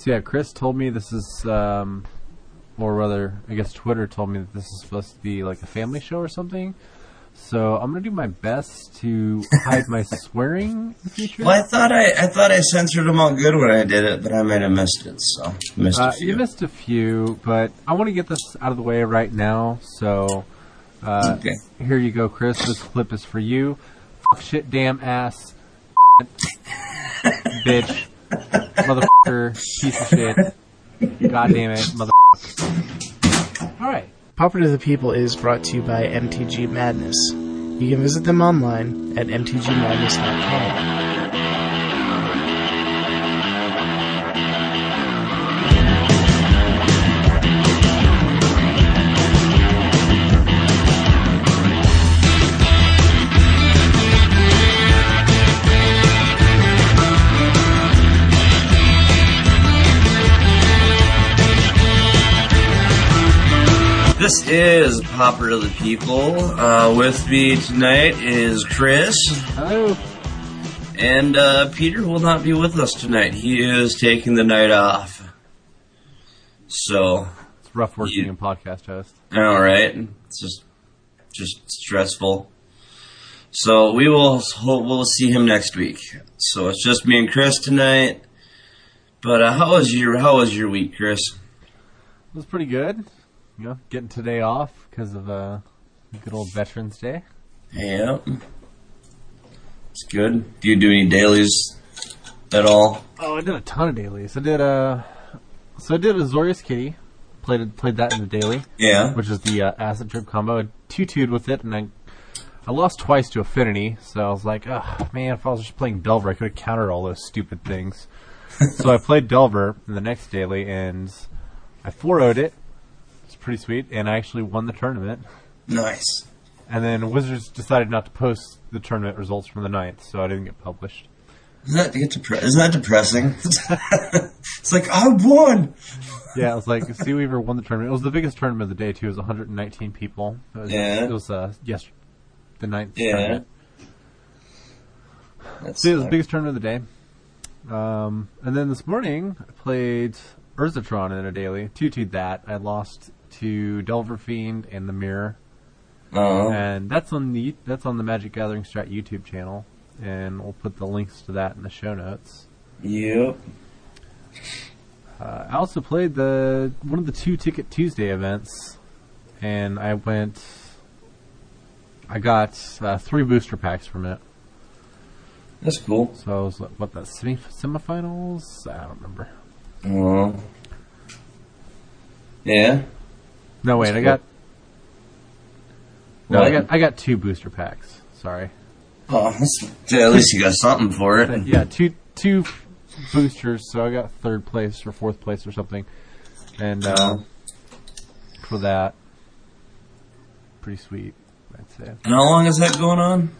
So yeah, Chris told me this is, um, or rather, I guess Twitter told me that this is supposed to be like a family show or something. So I'm gonna do my best to hide my swearing in the future. Well, I thought I, I thought I censored them all good when I did it, but I might have missed it. So missed a Uh, few. you missed a few, but I want to get this out of the way right now. So uh, Okay. here you go, Chris. This clip is for you. Fuck shit, damn ass, bitch, motherfucker, piece of shit. God damn it, motherfucker. All right. Pauper to the People is brought to you by MTG Madness. You can visit them online at mtgmadness.com. This is Pauper to the People. Uh, with me tonight is Chris, Hello. and uh, Peter will not be with us tonight. He is taking the night off. So, It's rough working in podcast host. all right, it's just just stressful. So we will hope we'll see him next week. So it's just me and Chris tonight. But uh, how was your how was your week, Chris? It was pretty good. You know, getting today off because of uh, good old Veterans Day. Yeah. It's good. Do you do any dailies at all? Oh, I did a ton of dailies. I did uh, so I did Azorius Kitty, played played that in the daily, Yeah. which is the uh, acid trip combo. I two-twoed with it, and I I lost twice to Affinity, so I was like, oh man, if I was just playing Delver, I could have countered all those stupid things. so I played Delver in the next daily, and I 4 it. Pretty sweet, and I actually won the tournament. Nice. And then Wizards decided not to post the tournament results from the ninth, so I didn't get published. Isn't that, depre- isn't that depressing? it's like, I won! Yeah, it was like Sea Weaver won the tournament. It was the biggest tournament of the day too. It was 119 people. It was, Yeah. It was uh, yes, the ninth Yeah. tournament. That's, So it was the biggest tournament of the day. Um, and then this morning I played Urzatron in a daily. Two-twoed that. I lost to Delver Fiend and the Mirror, uh, and that's on the that's on the Magic Gathering Strat YouTube channel. And we'll put the links to that in the show notes. yep. Uh, I also played the one of the two Ticket Tuesday events, and I went. I got uh, three booster packs from it. That's cool. So I was like, what the semi semifinals? I don't remember. Uh, yeah. No wait, I got. No, I got I got two booster packs. Sorry. Oh, yeah, at least you got something for it. yeah, two two boosters. So I got third place or fourth place or something, and uh, for that, pretty sweet. I'd say. And how long is that going on?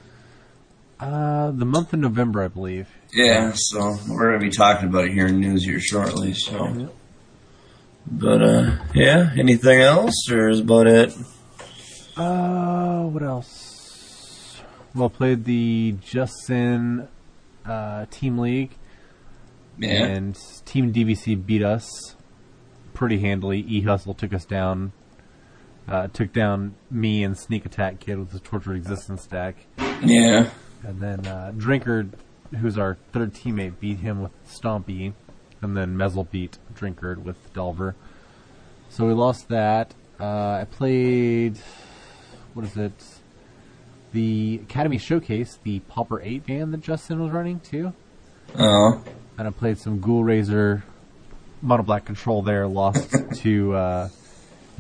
Uh, the month of November, I believe. Yeah, so we're gonna be talking about it here in news here shortly. So, but uh, yeah, anything else, or is about it? Uh, what else? Well, played the Justin uh, Team League, Yeah, and Team DVC beat us pretty handily. E Hustle took us down. Uh, took down me and Sneak Attack Kid with the Tortured Existence deck. yeah, And then uh, Drinker, who's our third teammate, beat him with Stompy. And then Mezzle beat Drinker with Delver. So we lost that. Uh, I played. What is it? The Academy Showcase, the Pauper 8 band that Justin was running too. oh, And I played some Ghoulraiser Mono Black Control there. Lost to uh,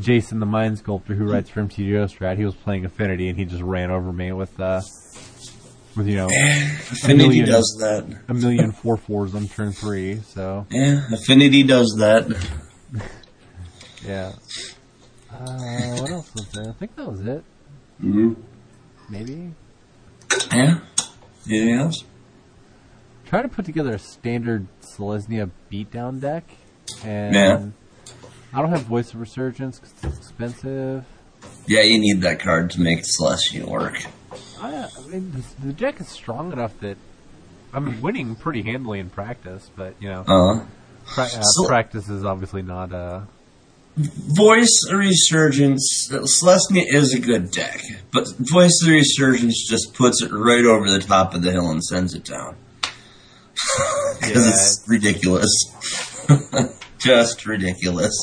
Jason, the Mind Sculptor, who writes for MTGO Strat. He was playing Affinity and he just ran over me with. Uh, with you know Affinity million. does that. a million four fours on turn three. So Yeah, Affinity does that. yeah. Uh, what else was there? I think that was it. Mm-hmm. Maybe Yeah. Anything else? try to put together a standard Selesnya beatdown deck, and Yeah. I don't have Voice of Resurgence because it's expensive. Yeah, you need that card to make Selesnya work. I, I mean, the, the deck is strong enough that I'm winning pretty handily in practice, but you know, Uh, Pra- uh, So- practice is obviously not. Uh, Voice Resurgence, Selesnya is a good deck, but Voice Resurgence just puts it right over the top of the hill and sends it down. Because Yeah. it's ridiculous. just ridiculous.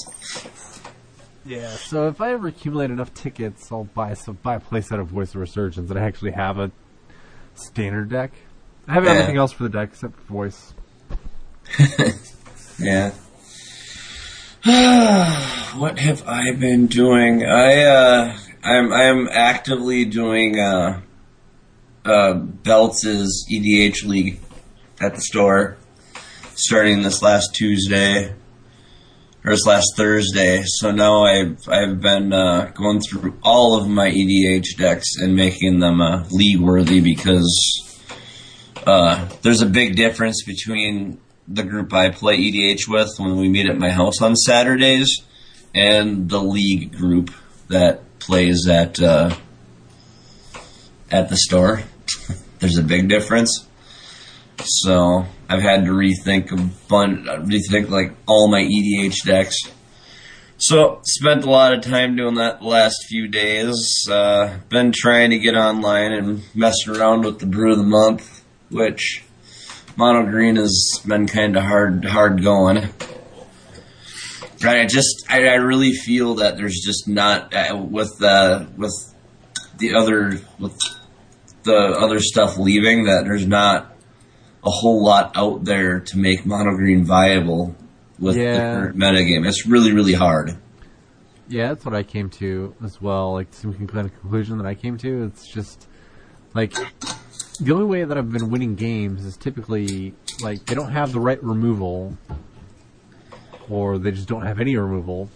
Yeah. So if I ever accumulate enough tickets, I'll buy some buy a playset of Voice of Resurgence and I actually have a standard deck. I have Yeah. everything else for the deck except Voice. Yeah. what have I been doing? I uh I'm I'm actively doing uh uh Belts' EDH league at the store starting this last Tuesday or last Thursday. So now I've I've been uh, going through all of my EDH decks and making them uh, league worthy because uh, there's a big difference between the group I play EDH with when we meet at my house on Saturdays and the league group that plays at uh, at the store. there's a big difference. So I've had to rethink a bunch, rethink like all my EDH decks. So spent a lot of time doing that the last few days. Uh, been trying to get online and messing around with the brew of the month, which mono green has been kind of hard hard going. Right, I just I, I really feel that there's just not uh, with uh, with the other with the other stuff leaving that there's not a whole lot out there to make mono green viable with the Yeah. current metagame. It's really really hard. Yeah, that's what I came to as well. Like some kind of conclusion that I came to. It's just like the only way that I've been winning games is typically like they don't have the right removal, or they just don't have any removal,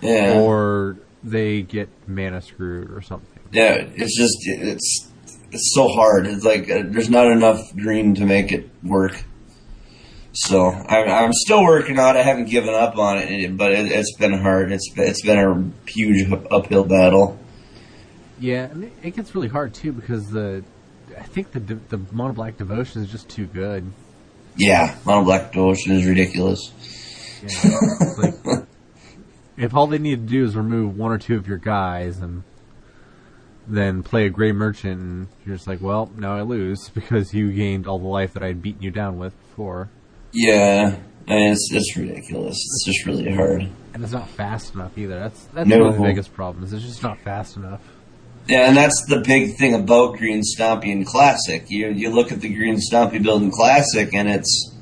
Yeah. or they get mana screwed or something. Yeah, it's just it's it's so hard. It's like uh, there's not enough green to make it work. So I'm I'm still working on it. I haven't given up on it, but it, it's been hard. It's it's been a huge uphill battle. Yeah, and it, it gets really hard too because the I think the the mono black devotion is just too good. Yeah, mono black devotion is ridiculous. Yeah, like if all they need to do is remove one or two of your guys and then play a gray merchant, and you're just like, well, now I lose because you gained all the life that I had beaten you down with before, Yeah, I mean, it's it's ridiculous. It's just really hard. and it's not fast enough either. That's that's No. one of the biggest problems. It's just not fast enough. Yeah, and that's the big thing about Green Stompy and Classic. You you look at the Green Stompy build in Classic, and it's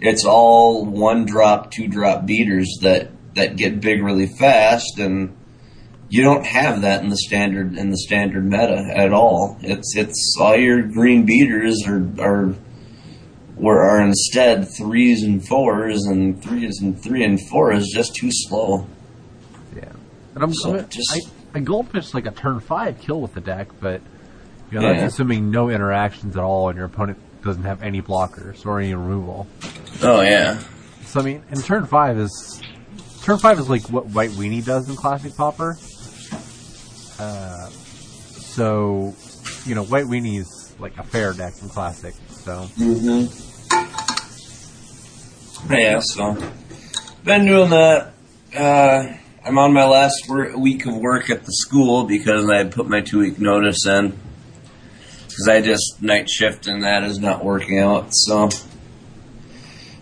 it's all one drop, two drop beaters that that get big really fast, and you don't have that in the standard in the standard meta at all. It's it's all your green beaters are are were are instead threes and fours, and threes and three and four is just too slow. Yeah, and I'm, So I'm just- I, I goldfish like a turn five kill with the deck, but you know Yeah. that's assuming no interactions at all, and your opponent doesn't have any blockers or any removal. Oh yeah, So I mean, and turn five is turn five is like what White Weenie does in Classic Pauper. Uh, so you know, White Weenie is like a fair deck in Classic. So Mm-hmm. Yeah, so been doing that. Uh, I'm on my last wor- week of work at the school because I put my two week notice in because I just night shift and that is not working out. So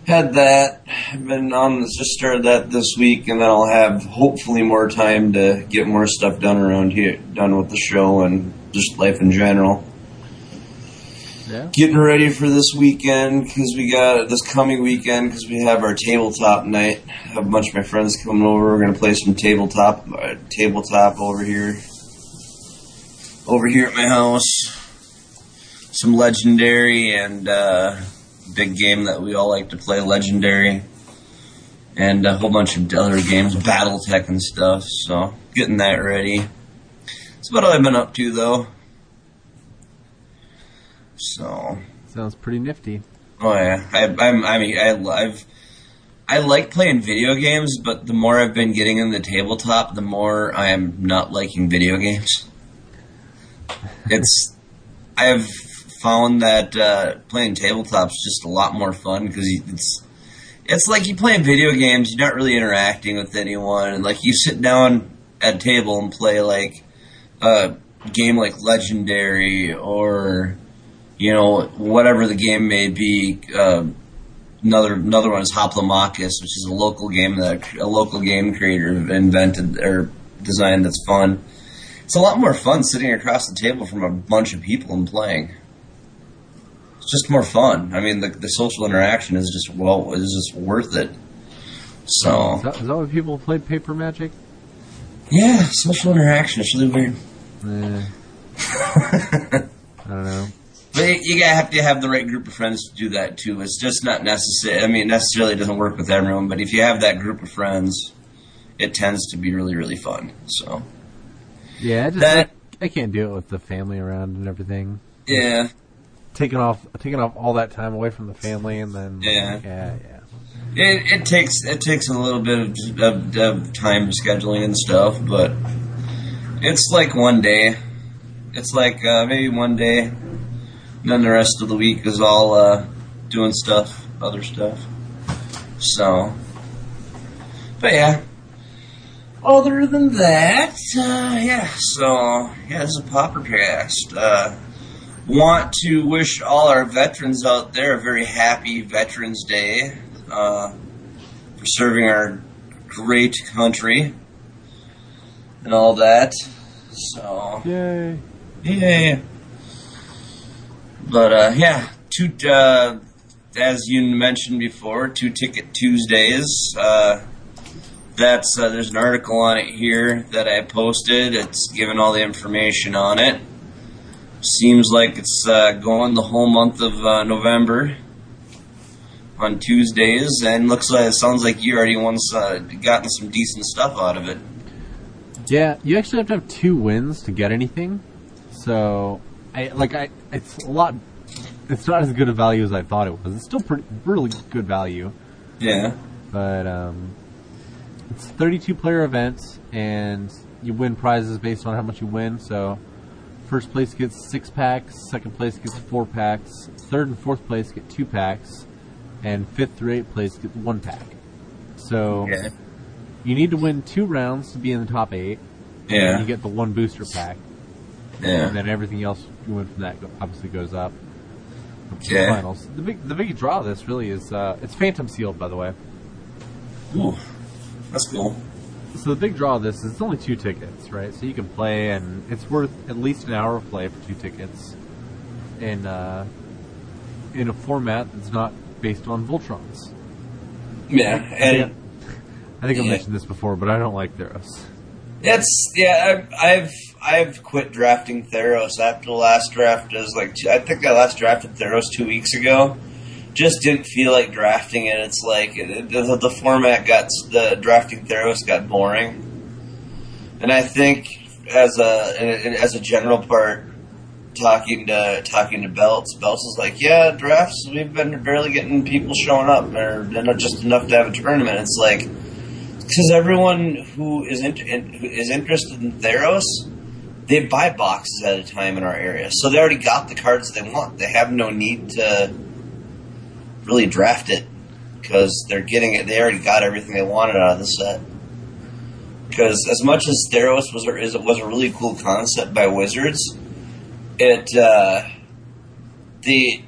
had that. I've been on just started that this week, and then I'll have hopefully more time to get more stuff done around here, done with the show and just life in general yeah, getting ready for this weekend because we got this coming weekend because we have our tabletop night. I have a bunch of my friends coming over. We're gonna play some tabletop, uh, tabletop over here, over here at my house. Some legendary and uh, big game that we all like to play, legendary, and a whole bunch of other games, BattleTech and stuff. So getting that ready. That's about all I've been up to though. So sounds pretty nifty. Oh yeah, I, I'm. I mean, I, I've. I like playing video games, but the more I've been getting in the tabletop, the more I am not liking video games. It's. I've found that uh, playing tabletop's just a lot more fun because it's it's like you playing video games. You're not really interacting with anyone, and like you sit down at a table and play like a game like Legendary or you know whatever the game may be. Uh, another another one is Hoplomachus, which is a local game that a local game creator invented or designed. That's fun. It's a lot more fun sitting across the table from a bunch of people and playing. It's just more fun. I mean, the, the social interaction is just well, is just worth it. So Is that, is that why people play Paper Magic? yeah, social interaction is really weird. Eh. I don't know. But you, you gotta have to have the right group of friends to do that too. It's just not necessary. I mean, necessarily doesn't work with everyone, but if you have that group of friends, it tends to be really, really fun. So Yeah, I just That- I, I can't do it with the family around and everything. yeah, Taking off taking off all that time away from the family and then Yeah. yeah, yeah. it, it takes it takes a little bit of, of, of time scheduling and stuff, but it's like one day. It's like uh, maybe one day, and then the rest of the week is all uh, doing stuff, other stuff. So, but yeah. Other than that, uh, yeah. So yeah, this is a Pauper cast. Want to wish all our veterans out there a very happy Veterans Day uh, for serving our great country and all that. So Yay. yeah. But uh, yeah, two uh, as you mentioned before, two ticket Tuesdays. Uh, that's uh, there's an article on it here that I posted. It's given all the information on it. Seems like it's uh, going the whole month of uh, November on Tuesdays, and looks like it sounds like you already once uh, gotten some decent stuff out of it. Yeah, you actually have to have two wins to get anything. So, I like I it's a lot. It's not as good a value as I thought it was. It's still pretty really good value, Yeah. but um, it's 32 player events, and you win prizes based on how much you win. So, first place gets six packs, second place gets four packs, third and fourth place get two packs, and fifth through eighth place get one pack. So Okay. you need to win two rounds to be in the top eight. Yeah. You get the one booster pack, Yeah. and then everything else you win from that obviously goes up. to the Finals. The big the big draw of this really is uh, it's Phantom sealed by the way. Ooh, that's cool. So the big draw of this is it's only two tickets, right? So you can play, and it's worth at least an hour of play for two tickets, in uh, in a format that's not based on Voltrons. Yeah, and I think I mentioned this before, but I don't like Theros. it's yeah. I've, I've I've quit drafting Theros after the last draft. Is like I think I last drafted Theros two weeks ago. Just didn't feel like drafting it. It's like it, the, the format got the drafting Theros got boring, and I think as a as a general part, talking to talking to Belts, Belts is like, yeah, drafts we've been barely getting people showing up, or not just enough to have a tournament. It's like because everyone who is in, in, who is interested in Theros, they buy boxes at a time in our area, so they already got the cards they want. They have no need to really draft it because they're getting it. They already got everything they wanted out of the set. Because as much as Theros was was a really cool concept by Wizards, it uh, they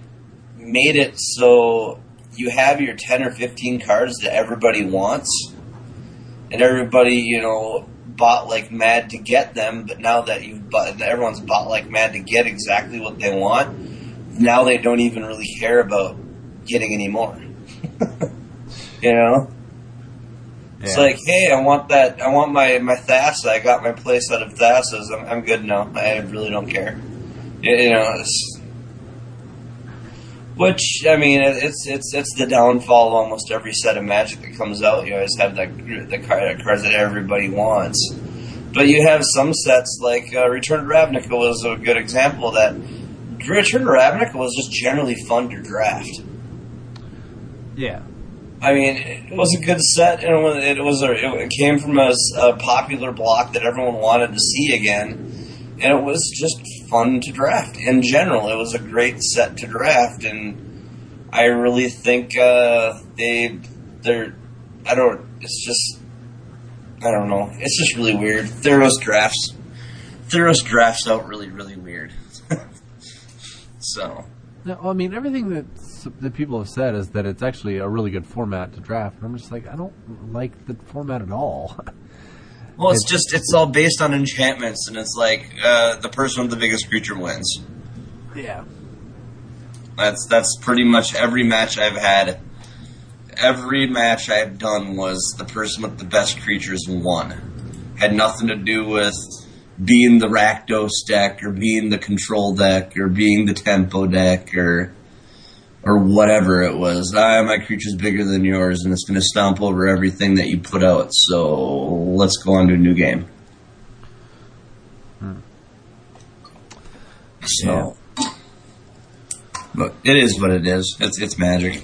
made it so you have your ten or fifteen cards that everybody wants and everybody, you know, bought like mad to get them. But now that you've bought, everyone's bought like mad to get exactly what they want. Now they don't even really care about getting any more. you know, it's like, hey, I want that. I want my my Thassa. I got my place out of Thassas. I'm, I'm good now. I really don't care. You, you know, it's, which I mean, it's it's it's the downfall of almost every set of Magic that comes out. You always have that the card- cards that everybody wants, but you have some sets like uh, Return to Ravnica was a good example of that. Return to Ravnica was just generally fun to draft. Yeah. I mean, it was a good set, and it was, it a, it came from a popular block that everyone wanted to see again, and it was just fun to draft. In general, it was a great set to draft, and I really think uh, they they're I don't. It's just I don't know. It's just really weird. Theros drafts Theros drafts out really really weird. so No, I mean everything that s- that people have said is that it's actually a really good format to draft. And I'm just like, I don't like the format at all. well, it's just it's all based on enchantments, and it's like uh, the person with the biggest creature wins. yeah. That's that's pretty much every match I've had. Every match I've done was the person with the best creatures won. Had nothing to do with being the Rakdos deck or being the control deck or being the tempo deck or or whatever it was. Ah, my creature's bigger than yours and it's going to stomp over everything that you put out. So let's go on to a new game. So, but it is what it is. It's it's magic.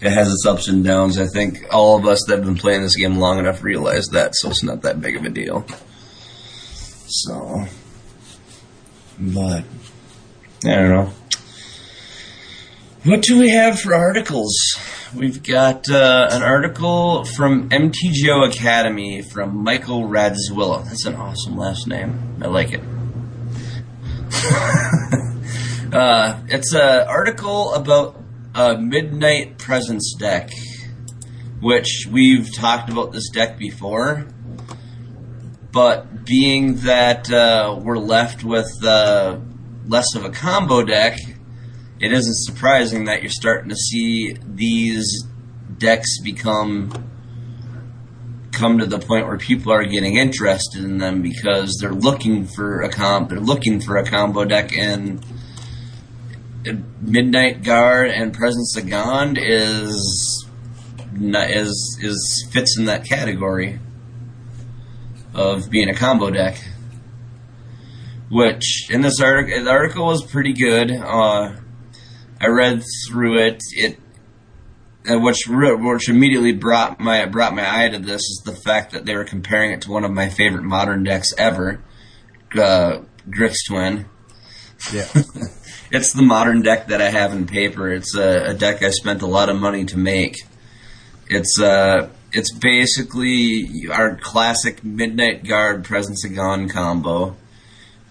It has its ups and downs. I think all of us that have been playing this game long enough realize that, so it's not that big of a deal. So, but I don't know. What do we have for articles? We've got uh, an article from MTGO Academy from Michael Radzwilla. That's an awesome last name. I like it. uh, it's an article about a Midnight Presence deck, which we've talked about this deck before. But being that uh, we're left with uh, less of a combo deck, it isn't surprising that you're starting to see these decks become come to the point where people are getting interested in them because they're looking for a comp they're looking for a combo deck and Midnight Guard and Presence of Gond is is is fits in that category of being a combo deck. Which in this article, the article was pretty good. Uh, I read through it. It uh, which which immediately brought my brought my eye to this is the fact that they were comparing it to one of my favorite modern decks ever, uh, Grix Twin. Yeah. It's the modern deck that I have in paper. It's a, a deck I spent a lot of money to make. It's uh, it's basically our classic Midnight Guard Presence of Gond combo,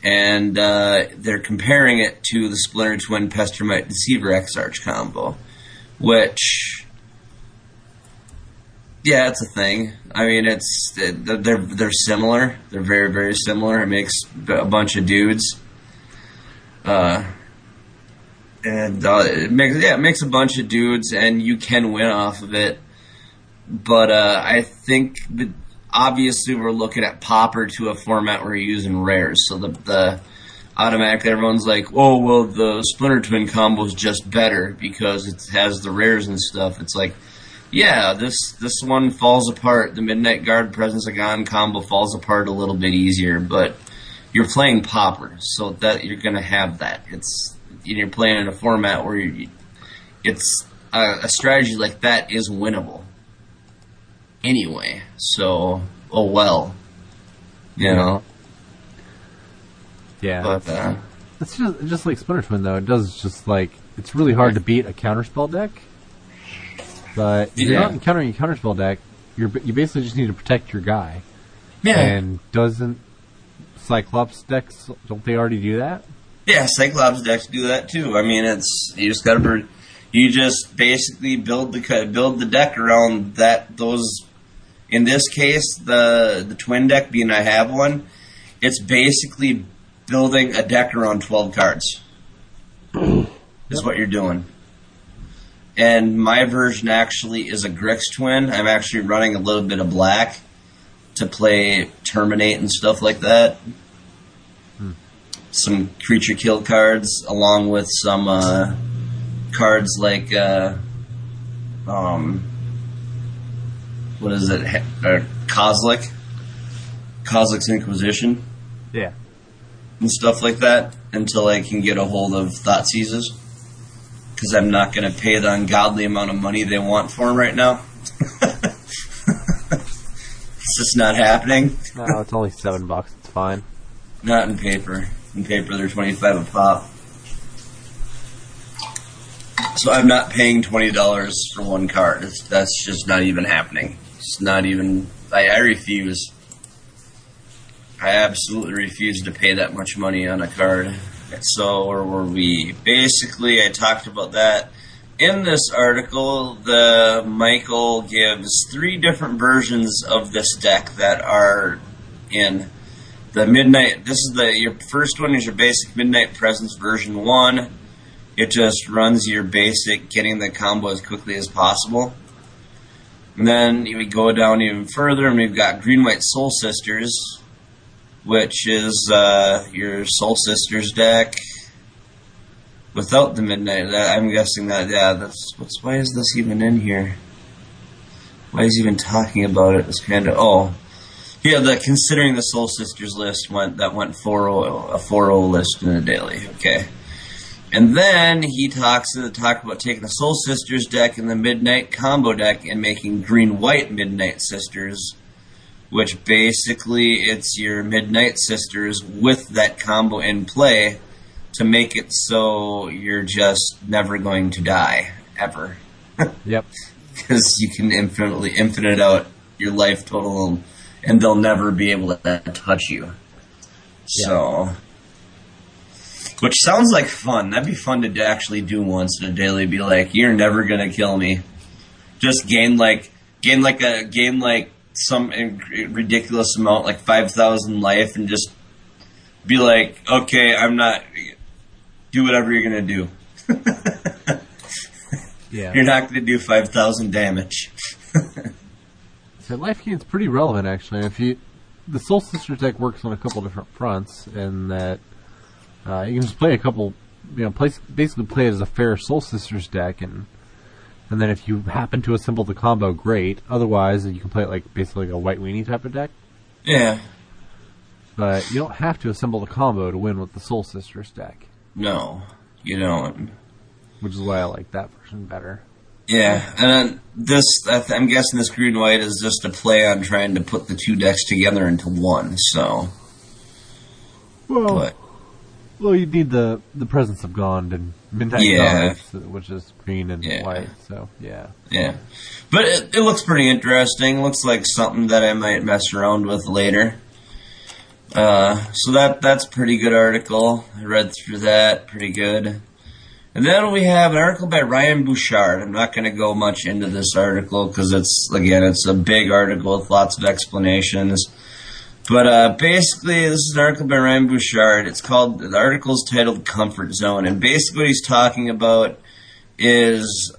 and uh, they're comparing it to the Splinter Twin Pestermite Deceiver Exarch combo, which yeah, it's a thing. I mean, it's they're they're similar. They're very very similar. It makes a bunch of dudes. Uh, and uh, it makes yeah, it makes a bunch of dudes, and you can win off of it. But uh, I think obviously we're looking at Pauper to a format where you're using rares, so the the automatically everyone's like, oh well, the Splinter Twin combo is just better because it has the rares and stuff. It's like, yeah, this this one falls apart. The Midnight Guard Presence of Gond combo falls apart a little bit easier, but you're playing Pauper, so that you're gonna have that. It's you're playing in a format where you, it's a, a strategy like that is winnable anyway. So, oh well, you know. Yeah. But uh, It's just just like Splinter Twin though. It does just like it's really hard to beat a counterspell deck. But if you're not encountering a counterspell deck, you're you basically just need to protect your guy. yeah, And doesn't Cyclops decks don't they already do that? yeah, Cyclops decks do that too. I mean, it's you just gotta you just basically build the build the deck around that those. In this case, the the twin deck being I have one, it's basically building a deck around twelve cards. is what you're doing. And my version actually is a Grix twin. I'm actually running a little bit of black to play Terminate and stuff like that. Some creature kill cards, along with some uh, cards like uh, um, what is it? Uh, Kozlik, Kozlik's Inquisition, Yeah. and stuff like that until I can get a hold of Thoughtseizes. Because I'm not going to pay the ungodly amount of money they want for them right now. it's just not happening. No, it's only seven bucks. It's fine. Not in paper. In paper, they're 25 a pop. So I'm not paying twenty dollars for one card. It's, that's just not even happening. It's not even. I, I refuse. I absolutely refuse to pay that much money on a card. So where were we? Basically, I talked about that in this article. The Michael gives three different versions of this deck that are in the midnight. This is the your first one is your basic midnight presence version one. It just runs your basic, getting the combo as quickly as possible. And then we go down even further, and we've got Green White Soul Sisters, which is uh, your Soul Sisters deck without the Midnight. I'm guessing that yeah, that's what's why is this even in here? Why is he even talking about it? It's kind of oh. Yeah, the considering the Soul Sisters list went that went 4 a 4 list in a daily. Okay. And then he talks to talk about taking the Soul Sisters deck and the Midnight combo deck and making green white Midnight Sisters, which basically it's your Midnight Sisters with that combo in play to make it so you're just never going to die ever. Yep. Because you can infinitely infinite out your life total, and they'll never be able to touch you. So, which sounds like fun. That'd be fun to actually do once in a daily. Be like, you're never gonna kill me. Just gain like gain like a gain like some ridiculous amount, like five thousand life, and just be like, okay, I'm not. Do whatever you're gonna do. Yeah. You're not gonna do five thousand damage. So life gain's pretty relevant actually. If you the Soul Sister deck works on a couple different fronts in that uh, you can just play a couple you know, play, basically play it as a fair Soul Sisters deck and and then if you happen to assemble the combo, great. Otherwise you can play it like basically like a white weenie type of deck. Yeah. But you don't have to assemble the combo to win with the Soul Sisters deck. No, you don't. Which is why I like that version better. Yeah, and then this, I'm guessing this green white is just a play on trying to put the two decks together into one. So, Well, but well, you need the the presence of Gond and Midnight Yeah. Which is green and Yeah. white. So yeah, yeah, but it, it looks pretty interesting. Looks like something that I might mess around with later. Uh, so that that's a pretty good article. I read through that, pretty good. And then we have an article by Ryan Bouchard. I'm not going to go much into this article because it's again it's a big article with lots of explanations. But uh, basically, this is an article by Ryan Bouchard. It's called the article is titled "Comfort Zone," and basically what he's talking about is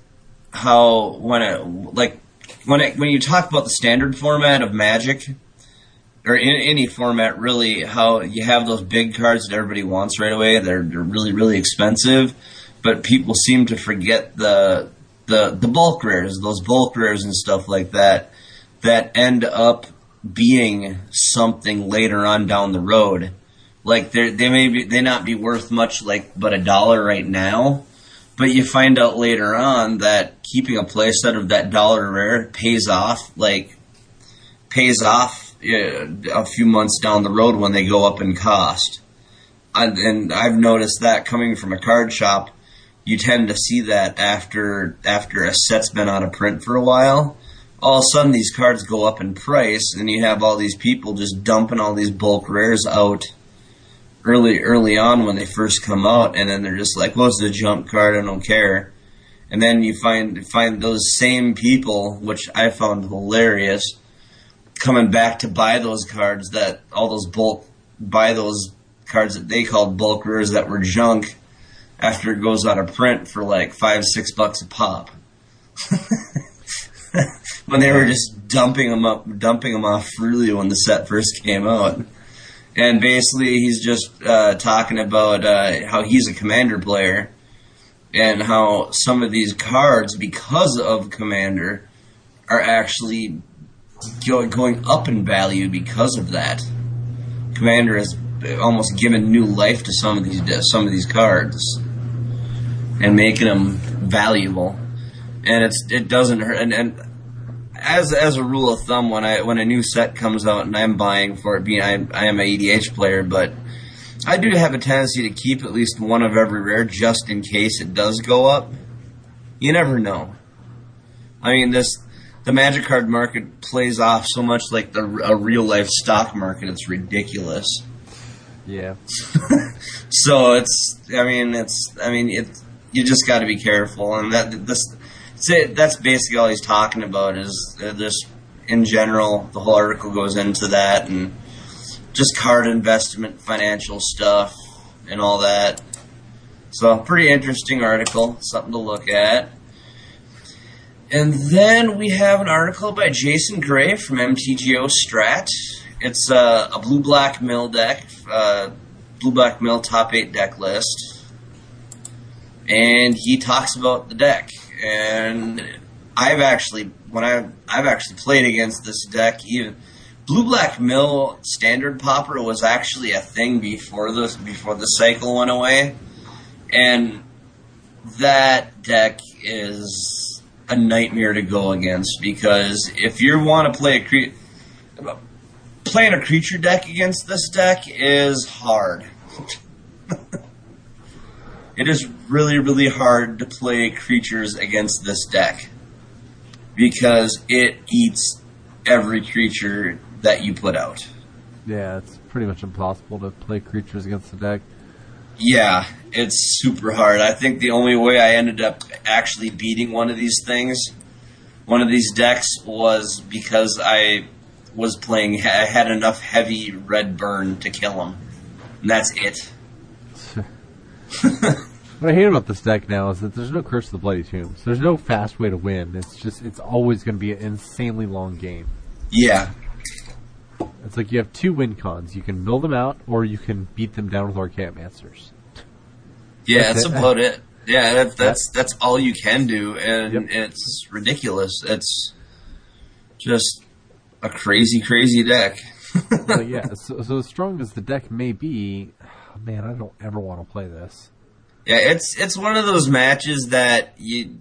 how when it like when it, when you talk about the standard format of Magic or in any format, really, how you have those big cards that everybody wants right away. They're, they're really really expensive, but people seem to forget the the the bulk rares, those bulk rares and stuff like that, that end up being something later on down the road. Like they they may be they not be worth much like but a dollar right now, but you find out later on that keeping a playset of that dollar rare pays off like pays off uh, a few months down the road when they go up in cost. And, and I've noticed that coming from a card shop, you tend to see that after after a set's been out of print for a while. All of a sudden, these cards go up in price, and you have all these people just dumping all these bulk rares out early early on when they first come out, and then they're just like, "Well, it's a jump card. I don't care." And then you find find those same people, which I found hilarious, coming back to buy those cards that all those bulk buy those cards that they called bulk rares that were junk after it goes out of print for like five six bucks a pop. when they were just dumping them up, dumping them off freely when the set first came out. And basically, he's just uh, talking about uh, how he's a commander player and how some of these cards, because of commander, are actually go- going up in value because of that. Commander has almost given new life to some of these some of these cards and making them valuable. And it's it doesn't hurt. And, and as as a rule of thumb, when I when a new set comes out and I'm buying for it, being I I am a EDH player, but I do have a tendency to keep at least one of every rare just in case it does go up. You never know. I mean, this the magic card market plays off so much like the a real life stock market. It's ridiculous. Yeah. So it's, I mean, it's, I mean, it. You just got to be careful, and that this, say that's basically all he's talking about is uh, just in general. The whole article goes into that and just card investment, financial stuff, and all that. So, pretty interesting article, something to look at. And then we have an article by Jason Gray from MTGO Strat. It's uh, a blue black mill deck, uh, blue black mill top eight deck list, and he talks about the deck. And I've actually, when I I've actually played against this deck, even blue black mill standard Pauper was actually a thing before this before the cycle went away, and that deck is a nightmare to go against because if you want to play a cre- playing a creature deck against this deck is hard. it is really really hard to play creatures against this deck because it eats every creature that you put out. Yeah, it's pretty much impossible to play creatures against the deck. Yeah, it's super hard. I think the only way I ended up actually beating one of these things, one of these decks, was because I was playing. I had enough heavy red burn to kill him, and that's it. What I hate about this deck now is that there's no Curse of the Bloody Tombs. There's no fast way to win. It's just, it's always going to be an insanely long game. Yeah, It's like you have two win cons. You can mill them out, or you can beat them down with Archaeomancers. yeah, That's that's it. about it. Yeah, that, that's that's all you can do, and Yep. it's ridiculous. It's just a crazy, crazy deck. so yeah, so, so as strong as the deck may be, Oh, man, I don't ever want to play this. Yeah, it's it's one of those matches that you,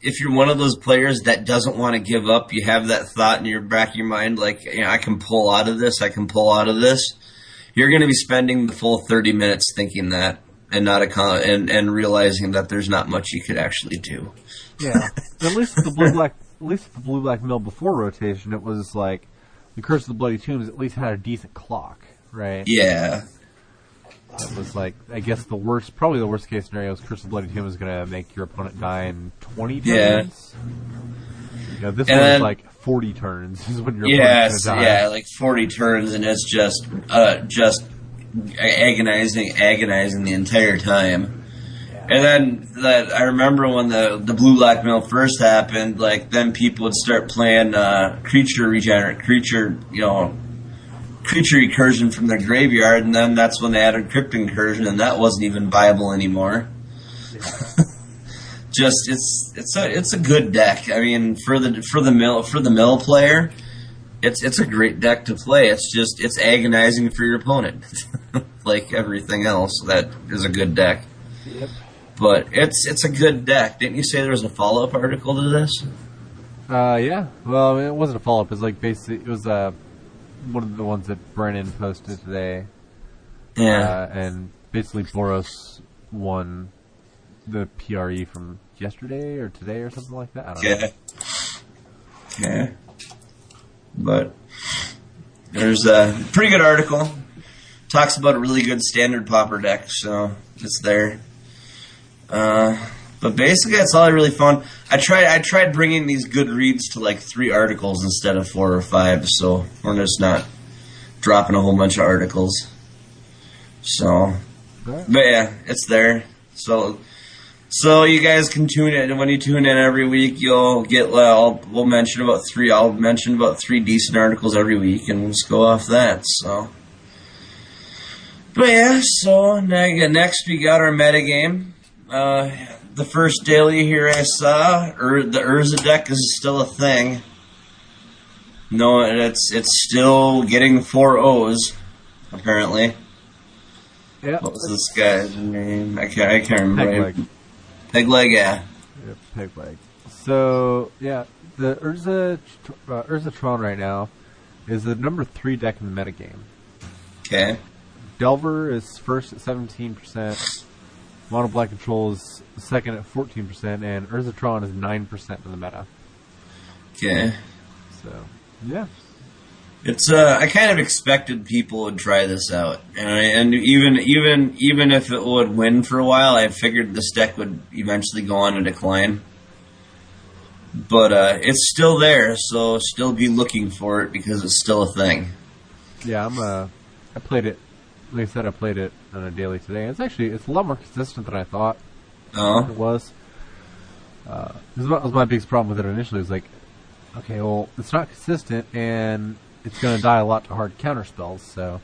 if you're one of those players that doesn't want to give up, you have that thought in your back of your mind, like, you know, I can pull out of this, I can pull out of this. You're going to be spending the full 30 minutes thinking that, and not a con- and and realizing that there's not much you could actually do. Yeah, at least the blue black, at least the blue black mill before rotation, it was like the Curse of the Bloody Tombs at least had a decent clock, right? Yeah, It was like I guess the worst, probably the worst case scenario is Curse of the Bloody is going to make your opponent die in twenty Yeah. turns. You know, this And one's like forty turns is when your yes, opponent's going to die. yeah, like 40 turns, and it's just uh, just agonizing, agonizing the entire time. And then that I remember when the the blue black mill first happened, like then people would start playing uh, creature regenerate, creature you know, creature recursion from their graveyard, and then that's when they added crypt incursion, and that wasn't even viable anymore. Just it's it's a it's a good deck. I mean, for the for the mill for the mill player, it's it's a great deck to play. It's just it's agonizing for your opponent, like everything else that is a good deck. But it's it's a good deck. Didn't you say there was a follow up article to this? Uh, yeah. Well, I mean, it wasn't a follow up. It was like basically it was uh, one of the ones that Brennan posted today. Yeah. Uh, and basically Boros won the PRE from yesterday or today or something like that. I don't know. Yeah. Yeah. But there's a pretty good article. Talks about a really good standard Pauper deck, so it's there. Uh, but basically, that's all I really found. I tried. I tried bringing these good reads to like three articles instead of four or five, so we're just not dropping a whole bunch of articles. So, but yeah, it's there. So so you guys can tune in, and when you tune in every week, you'll get. Well, we'll mention about three. I'll mention about three decent articles every week, and we'll just go off that. So, but yeah. So ne- next we got our metagame. Uh, the first daily here I saw, Ur- the Urza deck is still a thing. No, it's it's still getting four O's, apparently. Yeah. What was this guy's name? I can't. I can't remember. Pegleg. Pegleg, yeah. Yep, Pegleg. So yeah, the Urza uh, Urza Tron right now is the number three deck in the metagame. Okay. Delver is first at seventeen percent. Mono Black Control is second at 14%, and Urzatron is 9% in the meta. Okay. So, yeah. It's uh, I kind of expected people would try this out, and, I, and even even even if it would win for a while, I figured this deck would eventually go on a decline. But uh, it's still there, so still be looking for it because it's still a thing. Yeah, I'm uh, I played it. Like I said, I played it on a daily today. It's actually it's a lot more consistent than I thought it Oh, was. Uh, this was my- biggest problem with it initially. Was like, okay, well, it's not consistent, and it's going to die a lot to hard counter spells. So,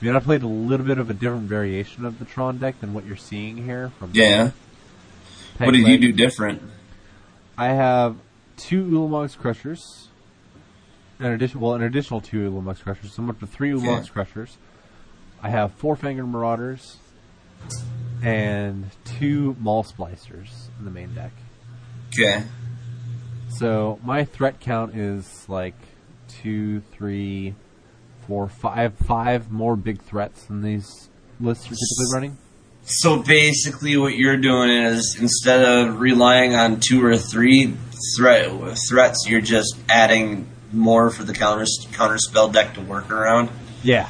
I mean, I played a little bit of a different variation of the Tron deck than what you're seeing here. From yeah. What did you do different? I have two Ulamog's Crushers. An addition, well, an additional two Ulamog's Crushers. So I'm up to three Ulamog's Yeah. Crushers. I have four Fangren Marauders and two Maul Splicers in the main deck. Okay. So my threat count is like two, three, four, five, five more big threats than these lists are typically running. So basically, what you're doing is instead of relying on two or three threat threats, you're just adding more for the counter counter spell deck to work around. Yeah.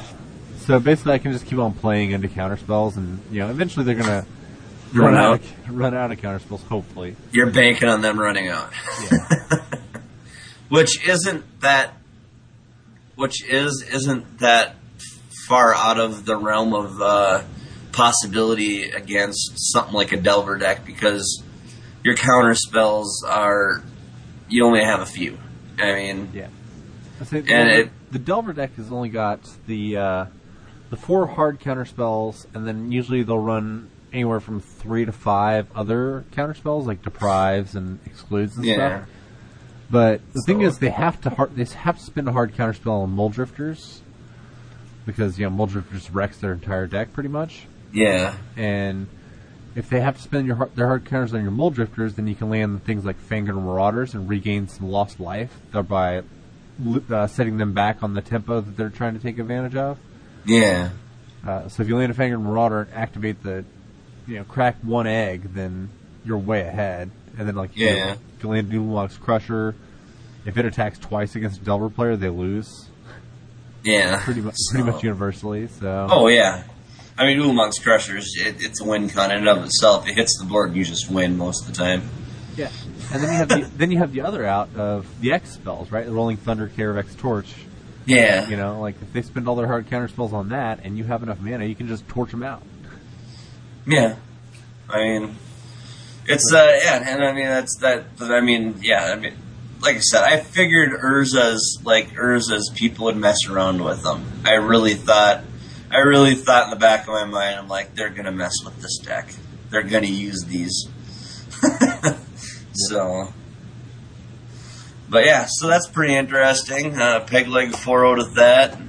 So basically, I can just keep on playing into counter spells, and you know, eventually they're gonna Run run, out, of, run out of counter spells. Hopefully, You're banking on them running out, yeah. which isn't that, which is isn't that far out of the realm of uh, possibility against something like a Delver deck because your counter spells are you only have a few. I mean, yeah. And the, it- the Delver deck has only got the uh, the four hard counter spells, and then usually they'll run anywhere from three to five other counter spells like deprives and excludes and Yeah. stuff. But the thing is, they have to hard, they have to spend a hard counter spell on Mulldrifters because you know Mulldrifters wrecks their entire deck pretty much. yeah, And if they have to spend your their hard counters on your Mulldrifters, then you can land things like Fangren Marauders and regain some lost life, thereby uh, setting them back on the tempo that they're trying to take advantage of. Yeah, Uh, so if you land a Fangren Marauder and activate the, you know, crack one egg, then you're way ahead. And then like, know, Yeah. if you land Ulamog's Crusher, if it attacks twice against a Delver player, they lose yeah. pretty much pretty much universally. So Oh yeah. I mean, Ulamog's Crushers, it, it's a win con in and of itself. It hits the board, you just win most of the time. Yeah, and then you have the, then you have the other out of the X spells, right? The Rolling Thunder, Kaervek's Torch. Yeah. You know, like if they spend all their hard counter spells on that, and you have enough mana, you can just torch them out. Yeah. I mean, it's, uh, yeah, and I mean, that's that, but I mean, yeah, I mean, like I said, I figured Urza's, like, Urza's people would mess around with them. I really thought, I really thought in the back of my mind, I'm like, they're gonna mess with this deck. They're gonna use these. so, but yeah, so that's pretty interesting. Uh, peg leg 4 out of that.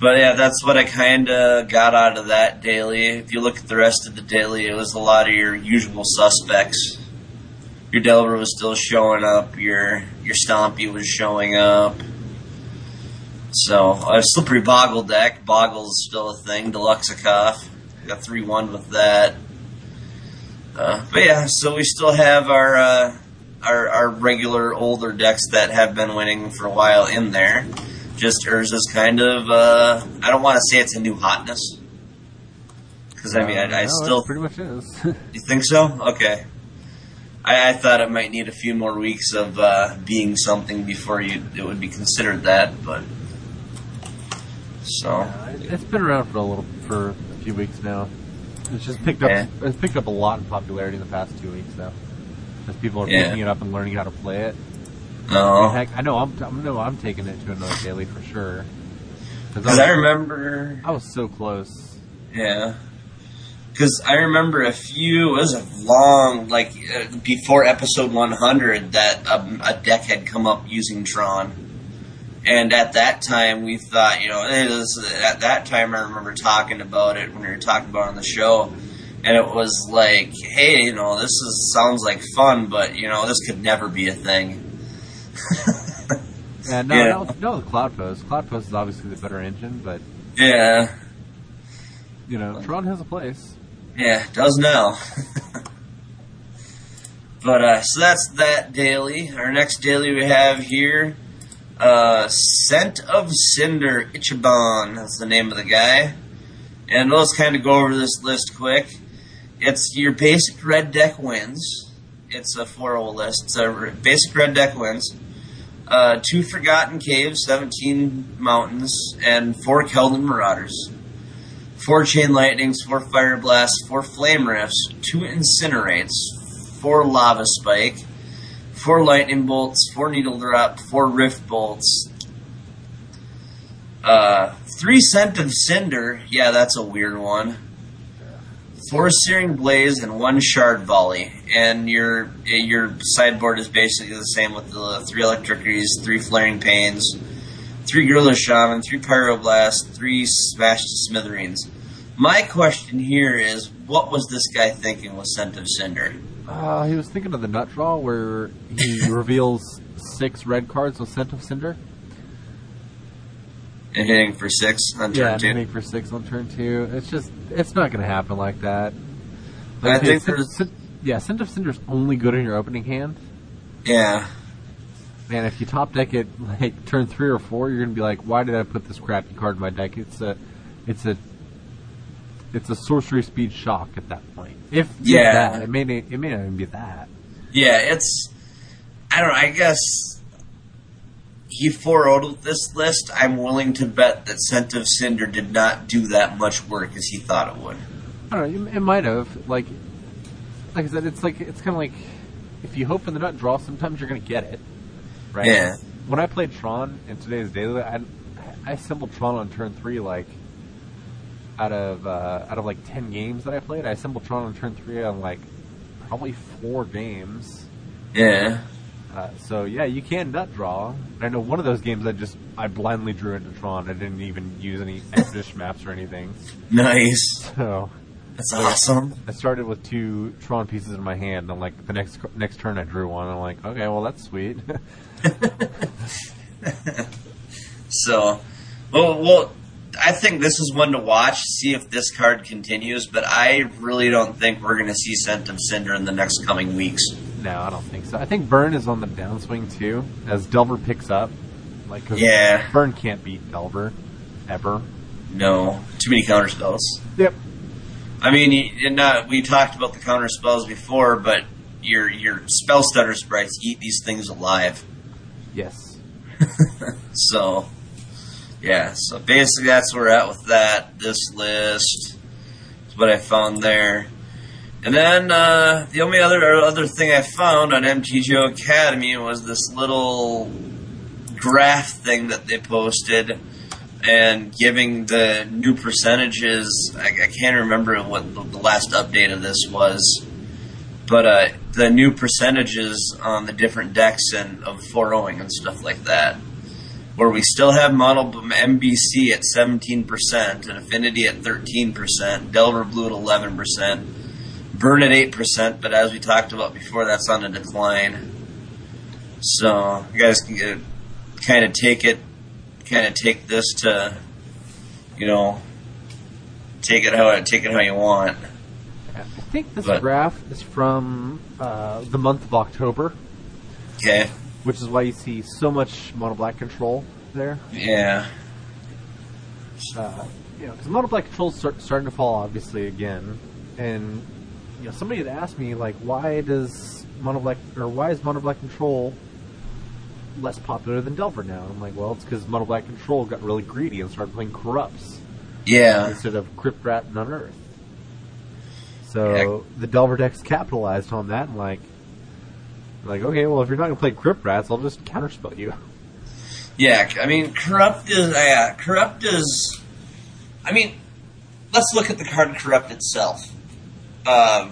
But yeah, that's what I kind of got out of that daily. If you look at the rest of the daily, it was a lot of your usual suspects. Your Delver was still showing up. Your your Stompy was showing up. So a slippery Bogle deck. Boggle's still a thing. Deluxecoff. Got three one with that. Uh, but yeah, so we still have our, uh, our our regular older decks that have been winning for a while in there. Just Urza's kind of. Uh, I don't want to say it's a new hotness. Because I mean, I, I Uh, no, still it pretty much is. you think so? Okay. I, I thought it might need a few more weeks of uh, being something before you it would be considered that, but so it's been around for a little for a few weeks now. It's just picked up. Yeah. It's picked up a lot in popularity in the past two weeks, though, as people are Yeah. picking it up and learning how to play it. no. Heck, I know I'm. I know I'm taking it to another daily for sure. Because I remember, I was so close. yeah. Because I remember a few, it was a long, like, uh, before episode 100, that um, a deck had come up using Tron. And at that time, we thought, you know, it was, at that time, I remember talking about it when we were talking about it on the show. And it was like, hey, you know, this is, sounds like fun, but, you know, this could never be a thing. And no, Yeah. no, no, the Cloudpost. Cloud Post is obviously the better engine, but Yeah. you know, Tron has a place. Yeah, it does now. but uh, so that's that daily. Our next daily we have here, uh, Scent of Cinder Ichiban. That's the name of the guy. And let's kind of go over this list quick. It's your basic red deck wins. It's a four-roll list. It's a basic red deck wins. Uh, two Forgotten Caves, 17 Mountains, and four Keldon Marauders. Four Chain Lightnings, four Fire Blasts, four Flame Rifts, two Incinerates, four Lava Spike, four Lightning Bolts, four Needle Drop, four Rift Bolts, uh, three Scent of Cinder. Yeah, that's a weird one. Four Searing Blaze and one Shard Volley. And your your sideboard is basically the same with the three Electricities, three Flaring Pains, three Gorilla Shaman, three Pyroblast, three Smash to Smithereens. My question here is, what was this guy thinking with Scent of Cinder? Uh, he was thinking of the nut draw where he reveals six red cards with Scent of Cinder. And hitting for six on turn and two. hitting for six on turn two. It's just, it's not going to happen like that. I okay, think there's- yeah, Scent of Cinder's only good in your opening hand. Yeah. Man, if you top deck it like turn three or four, you're gonna be like, "Why did I put this crappy card in my deck?" It's a, it's a, it's a sorcery speed shock at that point. If Yeah. that, it may not- it may not even be that. Yeah, it's. I don't know. I guess he 4 this list. I'm willing to bet that Scent of Cinder did not do that much work as he thought it would. I don't know. It, might have like, like I said, it's like it's kind of like if you hope for the nut draw, sometimes you're gonna get it, right? Yeah. When I played Tron in today's daily, I, I assembled Tron on turn three like. Out of uh, out of like ten games that I played, I assembled Tron on turn three on like probably four games. Yeah. Uh, so yeah, you can nut draw. I know one of those games I just I blindly drew into Tron. I didn't even use any expedition maps or anything. Nice. So That's awesome. I started with two Tron pieces in my hand, and like the next next turn I drew one. I'm like, okay, well that's sweet. So, well, well, I think this is one to watch, see if this card continues, but I really don't think we're going to see Scent of Cinder in the next coming weeks. No, I don't think so. I think Burn is on the downswing too, as Delver picks up. Like, 'cause Yeah. Burn can't beat Delver ever. No, too many counter spells. Yep. I mean, and uh, we talked about the counter spells before, but your your Spellstutter Sprites eat these things alive. Yes. So, yeah. So basically, that's where we're at with that. This list is what I found there. And then uh, the only other other thing I found on MTGO Academy was this little graph thing that they posted and giving the new percentages. I, I can't remember what the, the last update of this was, but uh, the new percentages on the different decks and of 4 and stuff like that. Where we still have Model MBC at 17%, and Affinity at 13%, Delver Blue at 11%, Burn at 8%, but as we talked about before, that's on a decline. So, you guys can get, kind of take it, kind of take this to, you know, take it how take it how you want. I think this But- graph is from uh, the month of October, Okay. which is why you see so much mono black control there. Yeah. uh, you know, because mono black control's start, starting to fall obviously again, and you know, somebody had asked me like, why does mono black or why is mono black control less popular than Delver now? And I'm like, well, it's because mono black control got really greedy and started playing corrupts Yeah. instead of Crypt Rat and Unearth. So the Delver decks capitalized on that and like, like okay, well if you're not gonna play Crypt Rats, I'll just counterspell you. Yeah, I mean, corrupt is yeah, corrupt is. I mean, let's look at the card corrupt itself. Uh,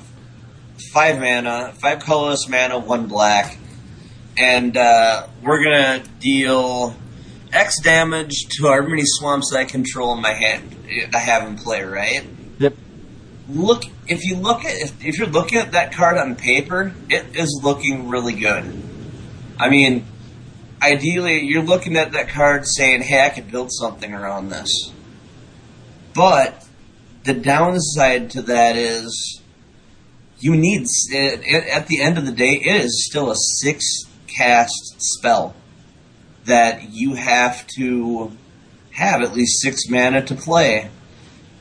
five mana, five colorless mana, one black, and uh, we're gonna deal X damage to however many swamps that I control in my hand. I have in play, right? Yep. Look, if you look at if, if you're looking at that card on paper, it is looking really good. I mean, ideally, you're looking at that card saying, "Hey, I could build something around this." But the downside to that is you need at the end of the day it is still a six cast spell that you have to have at least six mana to play.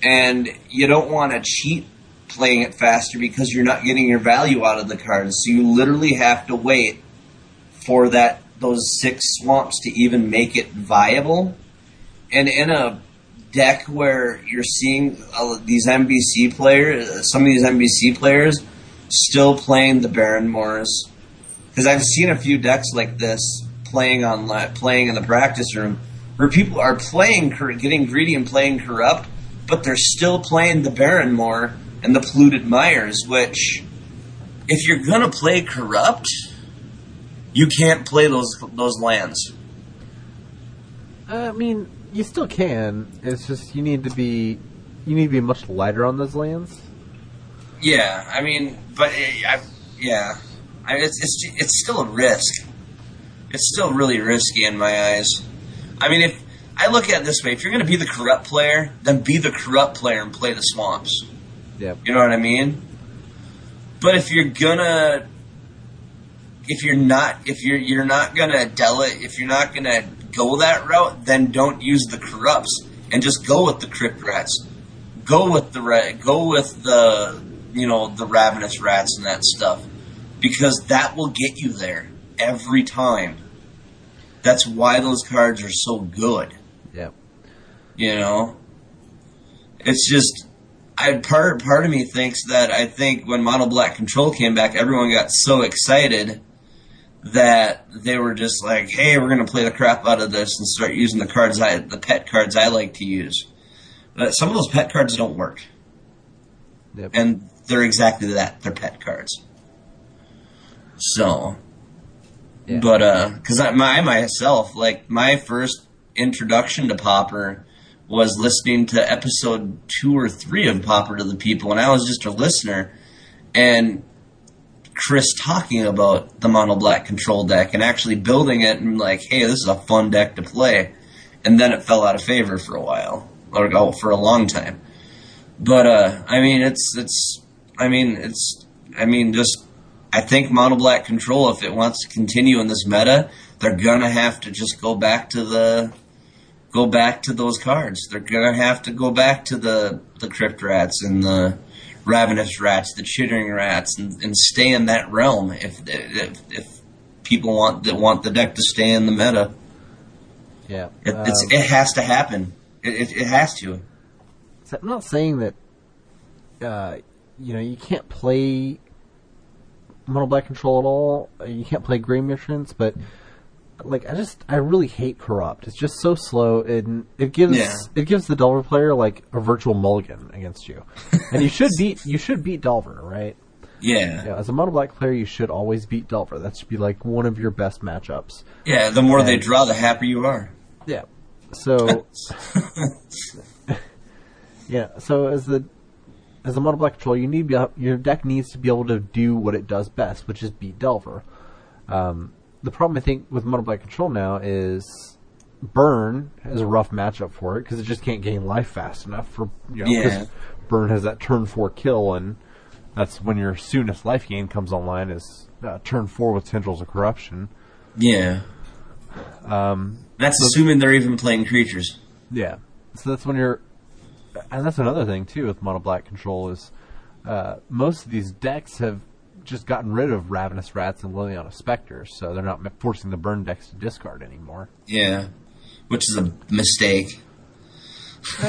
And you don't want to cheat playing it faster because you're not getting your value out of the cards. So you literally have to wait for that those six swamps to even make it viable. And in a deck where you're seeing these MBC players, some of these MBC players, still playing the Barren Moors. Because I've seen a few decks like this playing on playing in the practice room, where people are playing, getting greedy and playing corrupt, but they're still playing the Barren Moor and the Polluted Mires. Which, if you're gonna play corrupt, you can't play those those lands. Uh, I mean, you still can. It's just you need to be you need to be much lighter on those lands. Yeah, I mean, but it, I, yeah, I mean, it's it's it's still a risk. It's still really risky in my eyes. I mean, if I look at it this way, if you're going to be the corrupt player, then be the corrupt player and play the swamps. Yeah, you know what I mean. But if you're gonna, if you're not, if you're you're not gonna del it, if you're not gonna go that route, then don't use the corrupts and just go with the crypt rats. Go with the go with the you know the ravenous rats and that stuff because that will get you there every time. That's why those cards are so good. Yep. You know, it's just I part part of me thinks that I think when Mono Black Control came back, everyone got so excited that they were just like, "Hey, we're going to play the crap out of this and start using the cards I, the pet cards I like to use." But some of those pet cards don't work, yep. and they're exactly that. They're pet cards. So, yeah. but uh, because I my myself like my first introduction to Pauper was listening to episode two or three of Pauper to the People, and I was just a listener, and Chris talking about the mono black control deck and actually building it and like, hey, this is a fun deck to play. And then it fell out of favor for a while, or oh, for a long time. But uh, I mean, it's it's, I mean, it's, I mean, just I think mono black control, if it wants to continue in this meta, they're gonna have to just go back to the, go back to those cards. They're gonna have to go back to the the crypt rats and the ravenous rats, the chittering rats, and, and stay in that realm if, if, if people want that want the deck to stay in the meta. Yeah, it, um, it has to happen. It, it, it has to. I'm not saying that uh, you know you can't play mono black control at all. You can't play gray missions, but like I just I really hate corrupt. It's just so slow and it gives yeah. it gives the Delver player like a virtual mulligan against you. and you should beat you should beat Delver, right? Yeah. yeah. As a mono black player, you should always beat Delver. That should be like one of your best matchups. Yeah, the more and, they draw, the happier you are. Yeah. So. yeah. So as the as a mono black control, you need your deck needs to be able to do what it does best, which is beat Delver. Um, the problem I think with Mono Black Control now is Burn has a rough matchup for it because it just can't gain life fast enough for you know, yeah. Burn has that turn four kill and that's when your soonest life gain comes online is uh, turn four with Tendrils of Corruption. Yeah. Um, that's so, assuming they're even playing creatures. Yeah. So that's when you're, and that's another thing too with Mono Black Control is uh, most of these decks have just gotten rid of Ravenous Rats and Liliana Specters, so they're not forcing the burn decks to discard anymore. Yeah, which is a mistake.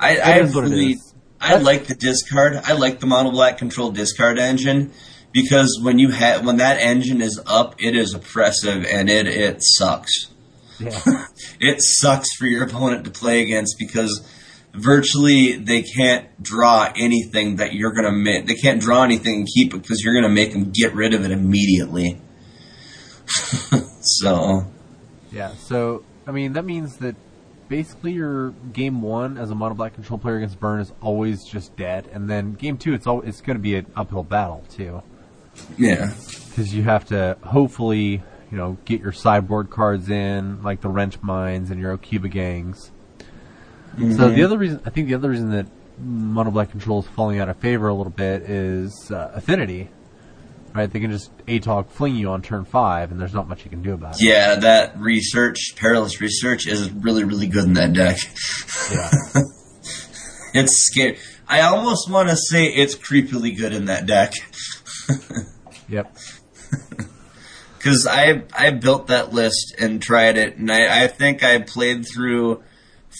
I, I really, I like the discard. I like the mono black control discard engine because when you have when that engine is up, it is oppressive and it it sucks. Yeah. it sucks for your opponent to play against because virtually they can't draw anything that you're going to make. They can't draw anything and keep it because you're going to make them get rid of it immediately. so. Yeah, so, I mean, that means that basically your game one as a mono black control player against Burn is always just dead, and then game two, it's all, it's going to be an uphill battle, too. Yeah. Because you have to hopefully, you know, get your sideboard cards in, like the Wrench Minds and your Okiba Gangs Mm-hmm. So the other reason, I think the other reason that Mono Black Control is falling out of favor a little bit is uh, Affinity. Right? They can just ATOG fling you on turn five, and there's not much you can do about it. Yeah, that research, perilous research, is really, really good in that deck. Yeah. It's scary. I almost want to say it's creepily good in that deck. yep. Because I I built that list and tried it, and I, I think I played through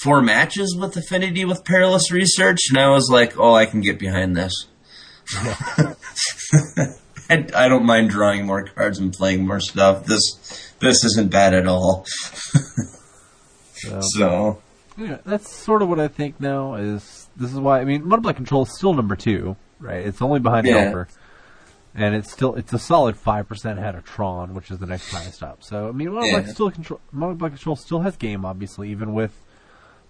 four matches with Affinity with Perilous Research, and I was like, oh, I can get behind this. I, I don't mind drawing more cards and playing more stuff. This this isn't bad at all. So, So yeah, that's sort of what I think now is this is why I mean Mono Black Control is still number two, right? It's only behind Yeah. Delver. And it's still it's a solid five percent ahead of Tron, which is the next highest up. So I mean Mono Black Yeah. still control Mono Black Control still has game, obviously, even with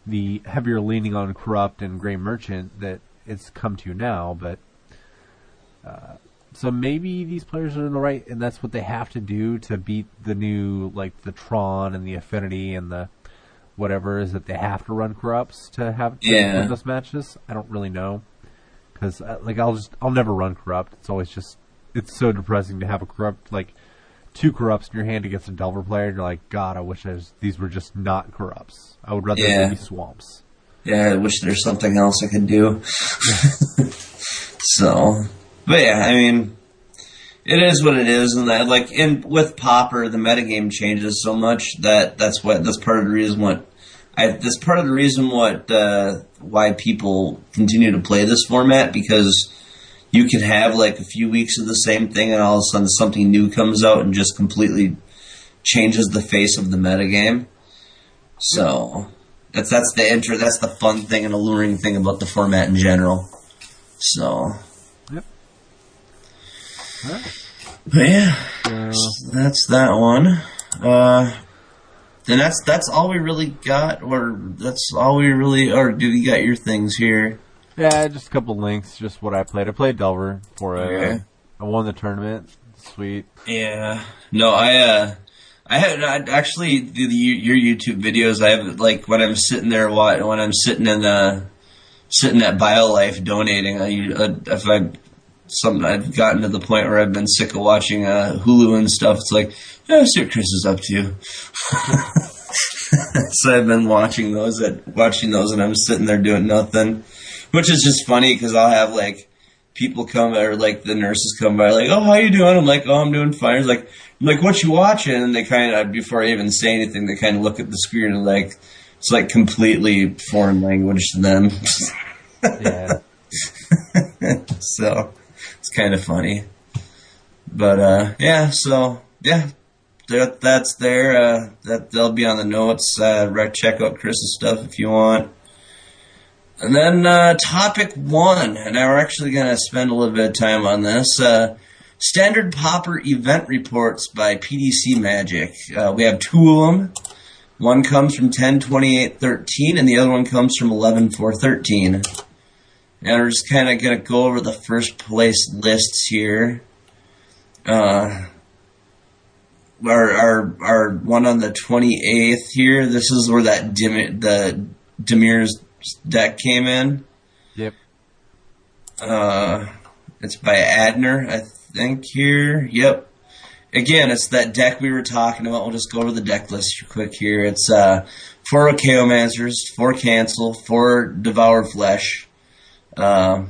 the heavier leaning on corrupt and gray merchant that it's come to now, but uh, so maybe these players are in the right, and that's what they have to do to beat the new, like the Tron and the Affinity and the whatever is that they have to run corrupts to have to Yeah. win those matches. I don't really know because like I'll just I'll never run corrupt. It's always just it's so depressing to have a corrupt like two corrupts in your hand against a Delver player. And you're like, God, I wish I was, these were just not corrupts. I would rather Yeah. be swamps. yeah, I wish there's something else I could do. so, but yeah, I mean, it is what it is, and that like in with Pauper, the metagame changes so much that that's what that's part of the reason what I that's part of the reason what uh, why people continue to play this format because you can have like a few weeks of the same thing, and all of a sudden something new comes out and just completely changes the face of the metagame. So that's that's the inter that's the fun thing and alluring thing about the format in general. So Yep. Alright. but yeah, So, that's that one. Uh and that's that's all we really got, or that's all we really, or do you got your things here? Yeah, just a couple links, just what I played. I played Delver for it. Okay. I won the tournament. Sweet. Yeah. No, I uh I had I actually do the your YouTube videos. I have like when I'm sitting there when I'm sitting in the sitting at BioLife donating. I uh, if I something I've gotten to the point where I've been sick of watching uh, Hulu and stuff. It's like yeah, see what Chris is up to. so I've been watching those at watching those, and I'm sitting there doing nothing, which is just funny because I'll have like people come or like the nurses come by like, oh, how you doing? I'm like, oh, I'm doing fine. It's like, I'm like, what you watching? And they kind of before I even say anything, they kind of look at the screen and like, it's like completely foreign language to them. Yeah. so it's kind of funny. But uh, yeah, so yeah, that that's there. Uh, that they'll be on the notes. Uh, check out Chris's stuff if you want. And then uh, topic one, and we're actually going to spend a little bit of time on this. Uh, standard Pauper event reports by PDC Magic. Uh, we have two of them. One comes from 10 28 13, and the other one comes from 11 4 13. And we're just kind of going to go over the first place lists here. Uh, our, our, our one on the 28th here, this is where that Dim- the Dimir's deck came in. Yep. Uh, it's by Adner, I think here. Yep. Again, it's that deck we were talking about. We'll just go over the deck list quick here. It's uh, four Chaomancers, four Cancel, four Devour Flesh, uh,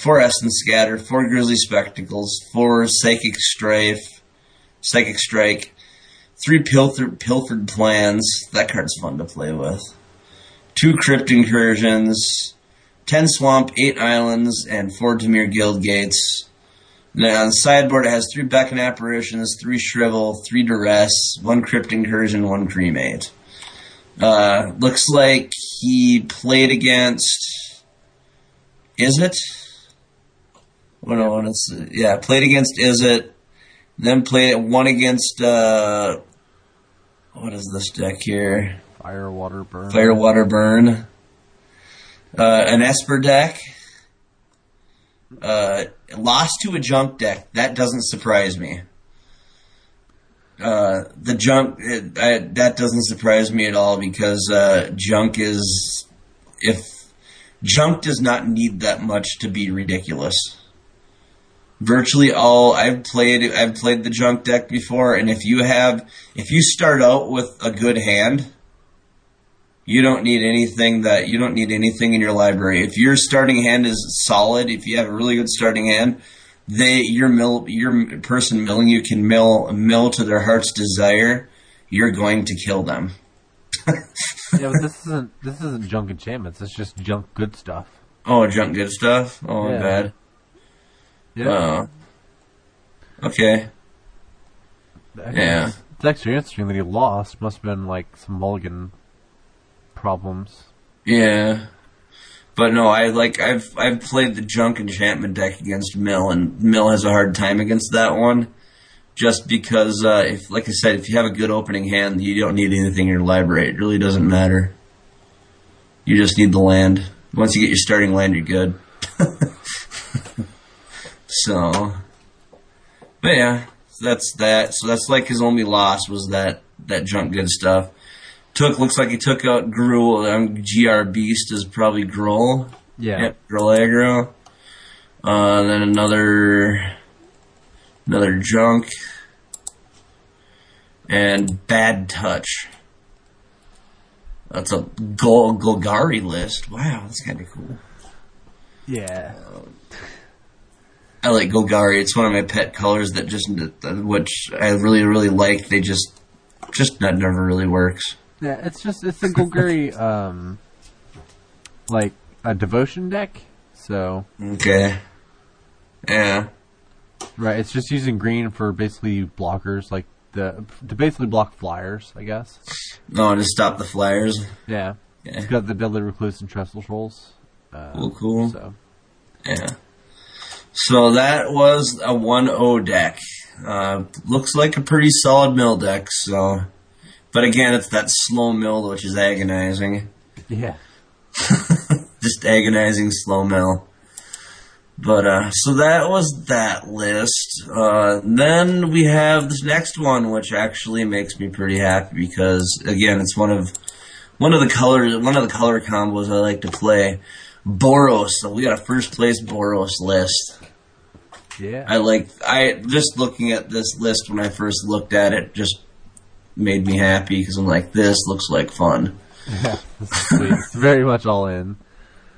four Essence Scatter, four Grisly Spectacles, four Psychic Strife, Psychic Strike, three Pilfered, Pilfered Plans. That card's fun to play with. Two Crypt Incursions, ten Swamp, eight Islands, and four Dimir Guild Gates. Now on the sideboard it has three Beckon Apparitions, three Shrivel, three Duress, one Crypt Incursion, one Cremate. Uh, looks like he played against. Is it? What do I want to? Yeah, played against Is it? Then played one against. Uh, what is this deck here? Fire, water, burn. Fire, water, burn. Uh, an Esper deck. Uh, lost to a junk deck. That doesn't surprise me. Uh, the junk it, I, that doesn't surprise me at all because uh, junk is if junk does not need that much to be ridiculous. Virtually all I've played I've played the junk deck before, and if you have if you start out with a good hand, you don't need anything that you don't need anything in your library. If your starting hand is solid, if you have a really good starting hand, they your mill your person milling you can mill mill to their heart's desire. You're going to kill them. yeah, but this isn't this isn't junk enchantments. It's just junk good stuff. Oh, junk good stuff. Oh, Yeah. bad. Yeah. Oh. Okay. Yeah. It's actually interesting that he lost. Must have been like some mulligan problems. Yeah. But no, I like I've I've played the junk enchantment deck against Mill, and Mill has a hard time against that one. Just because, uh, if like I said, if you have a good opening hand, you don't need anything in your library. It really doesn't matter. You just need the land. Once you get your starting land, you're good. so, but yeah, so that's that. So that's like his only loss was that that junk good stuff. Took looks like he took out Gruul. Um, Gr Beast is probably Gruul. Yeah. Yep, aggro. Uh, then another another junk and bad touch. That's a Gol- Golgari list. Wow, that's kind of cool. Yeah. I like Golgari. It's one of my pet colors that just, which I really, really like. They just, just that never really works. Yeah, it's just it's a Golgari um like a devotion deck. So Okay. Yeah. right, it's just using green for basically blockers, like the to basically block flyers, I guess. No, to stop the flyers. Yeah. Yeah. It's got the Deadly Recluse and Trestle Trolls. Uh, Cool, cool. So Yeah. So that was a 1-0 deck. Uh, looks like a pretty solid mill deck, so. But again, it's that slow mill, which is agonizing. yeah. Just agonizing slow mill. But, uh, so that was that list. Uh, then we have this next one, which actually makes me pretty happy because, again, it's one of, one of the colors, one of the color combos I like to play. Boros. So we got a first place Boros list. Yeah. I like I just looking at this list when I first looked at it just made me happy because I'm like this looks like fun. yeah. Sweet. it's very much all in.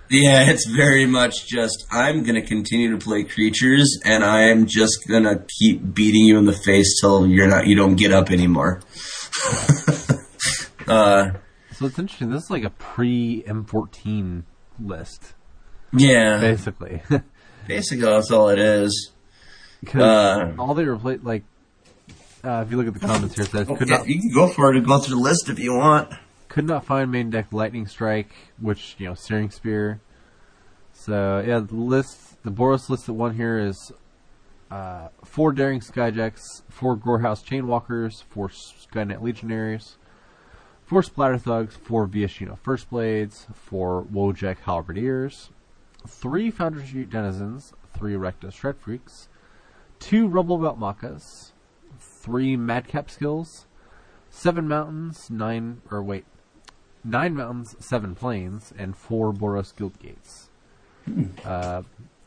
Yeah, it's very much just I'm gonna continue to play creatures and I'm just gonna keep beating you in the face till you're not you don't get up anymore. uh, So it's interesting. This is like a pre M14 list, yeah, basically. basically that's all it is. Because Uh, all they replace, like, uh, if you look at the comments here, it says could Yeah, not you can go for it and go through the list if you want. could not find main deck lightning strike, which you know searing spear. So yeah, the list, the Boros list that won here is uh, four daring Skyjeks, four Gorehouse chainwalkers, four Skyknight Legionnaires, four splatter thugs, four Viashino first blades, four Wojek halberdiers, three Street denizens, three Rakdos shred freaks, two Rubblebelt Maakas, three Madcap skills, seven mountains, nine or wait, nine mountains, seven plains, and four Boros guild gates. Uh,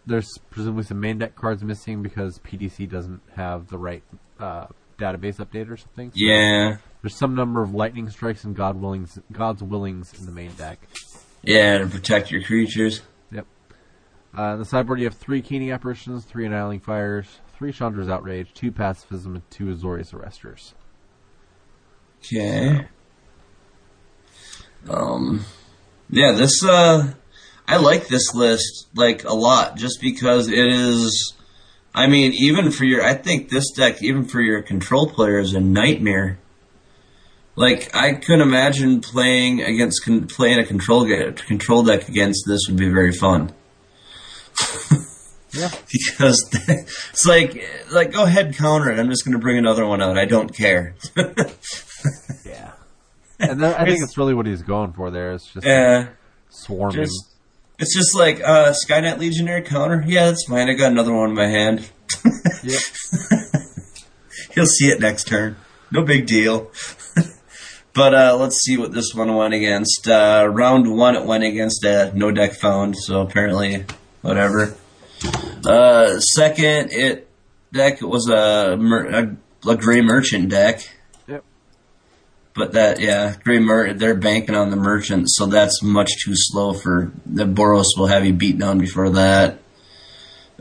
there's presumably some main deck cards missing because PDC doesn't have the right uh, database update or something. So Yeah, There's some number of lightning strikes and God willings, God's willings in the main deck. yeah, to protect your creatures. Uh, on the sideboard, you have three Keening Apparitions, three Annihilating Fires, three Chandra's Outrage, two Pacifism, and two Azorius Arresters. Okay. Um, yeah, this, uh, I like this list, like, a lot, just because it is, I mean, even for your, I think this deck, even for your control player, is a nightmare. Like, I couldn't imagine playing against, playing a control, control deck against this would be very fun. Yeah. because it's like, like, go ahead, counter it. I'm just going to bring another one out. I don't care. Yeah. and that, I think it's really what he's going for there. It's just Yeah. swarming. Just, it's just like uh, Skyknight Legionnaire counter. Yeah, that's fine. I got another one in my hand. Yep. He'll see it next turn. No big deal. But uh, let's see what this one went against. Uh, round one, it went against a no deck found, so apparently, whatever. Uh, second, it deck was a, mer- a, a gray merchant deck. Yep. But that, yeah, gray mer- they're banking on the merchant, so that's much too slow for the Boros will have you beat down before that.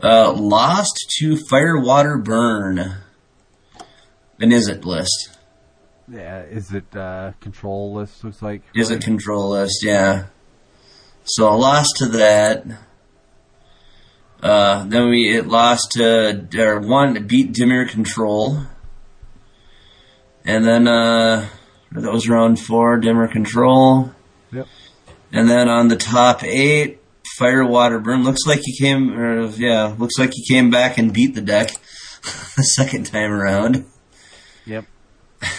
Uh, lost to Fire Water Burn. An is it list. Yeah, is it uh, control list? Looks like Is it control list? Yeah. So I lost to that. Uh, then we it lost to or one beat Dimir Control, and then uh, that was round four Dimir Control, Yep. and then on the top eight Fire Water Burn. Looks like he came. Or, yeah, looks like he came back and beat the deck the second time around. Yep.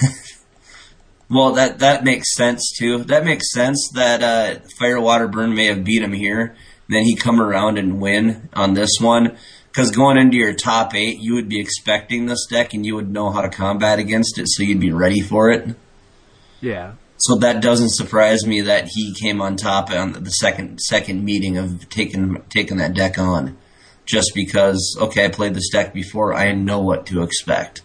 Well, that that makes sense too. That makes sense that uh, Fire Water Burn may have beat him here. Then he come around and win on this one. Because going into your top eight, you would be expecting this deck, and you would know how to combat against it, so you'd be ready for it. Yeah. So that doesn't surprise me that he came on top on the second second meeting of taking taking that deck on, just because okay, I played this deck before, I know what to expect.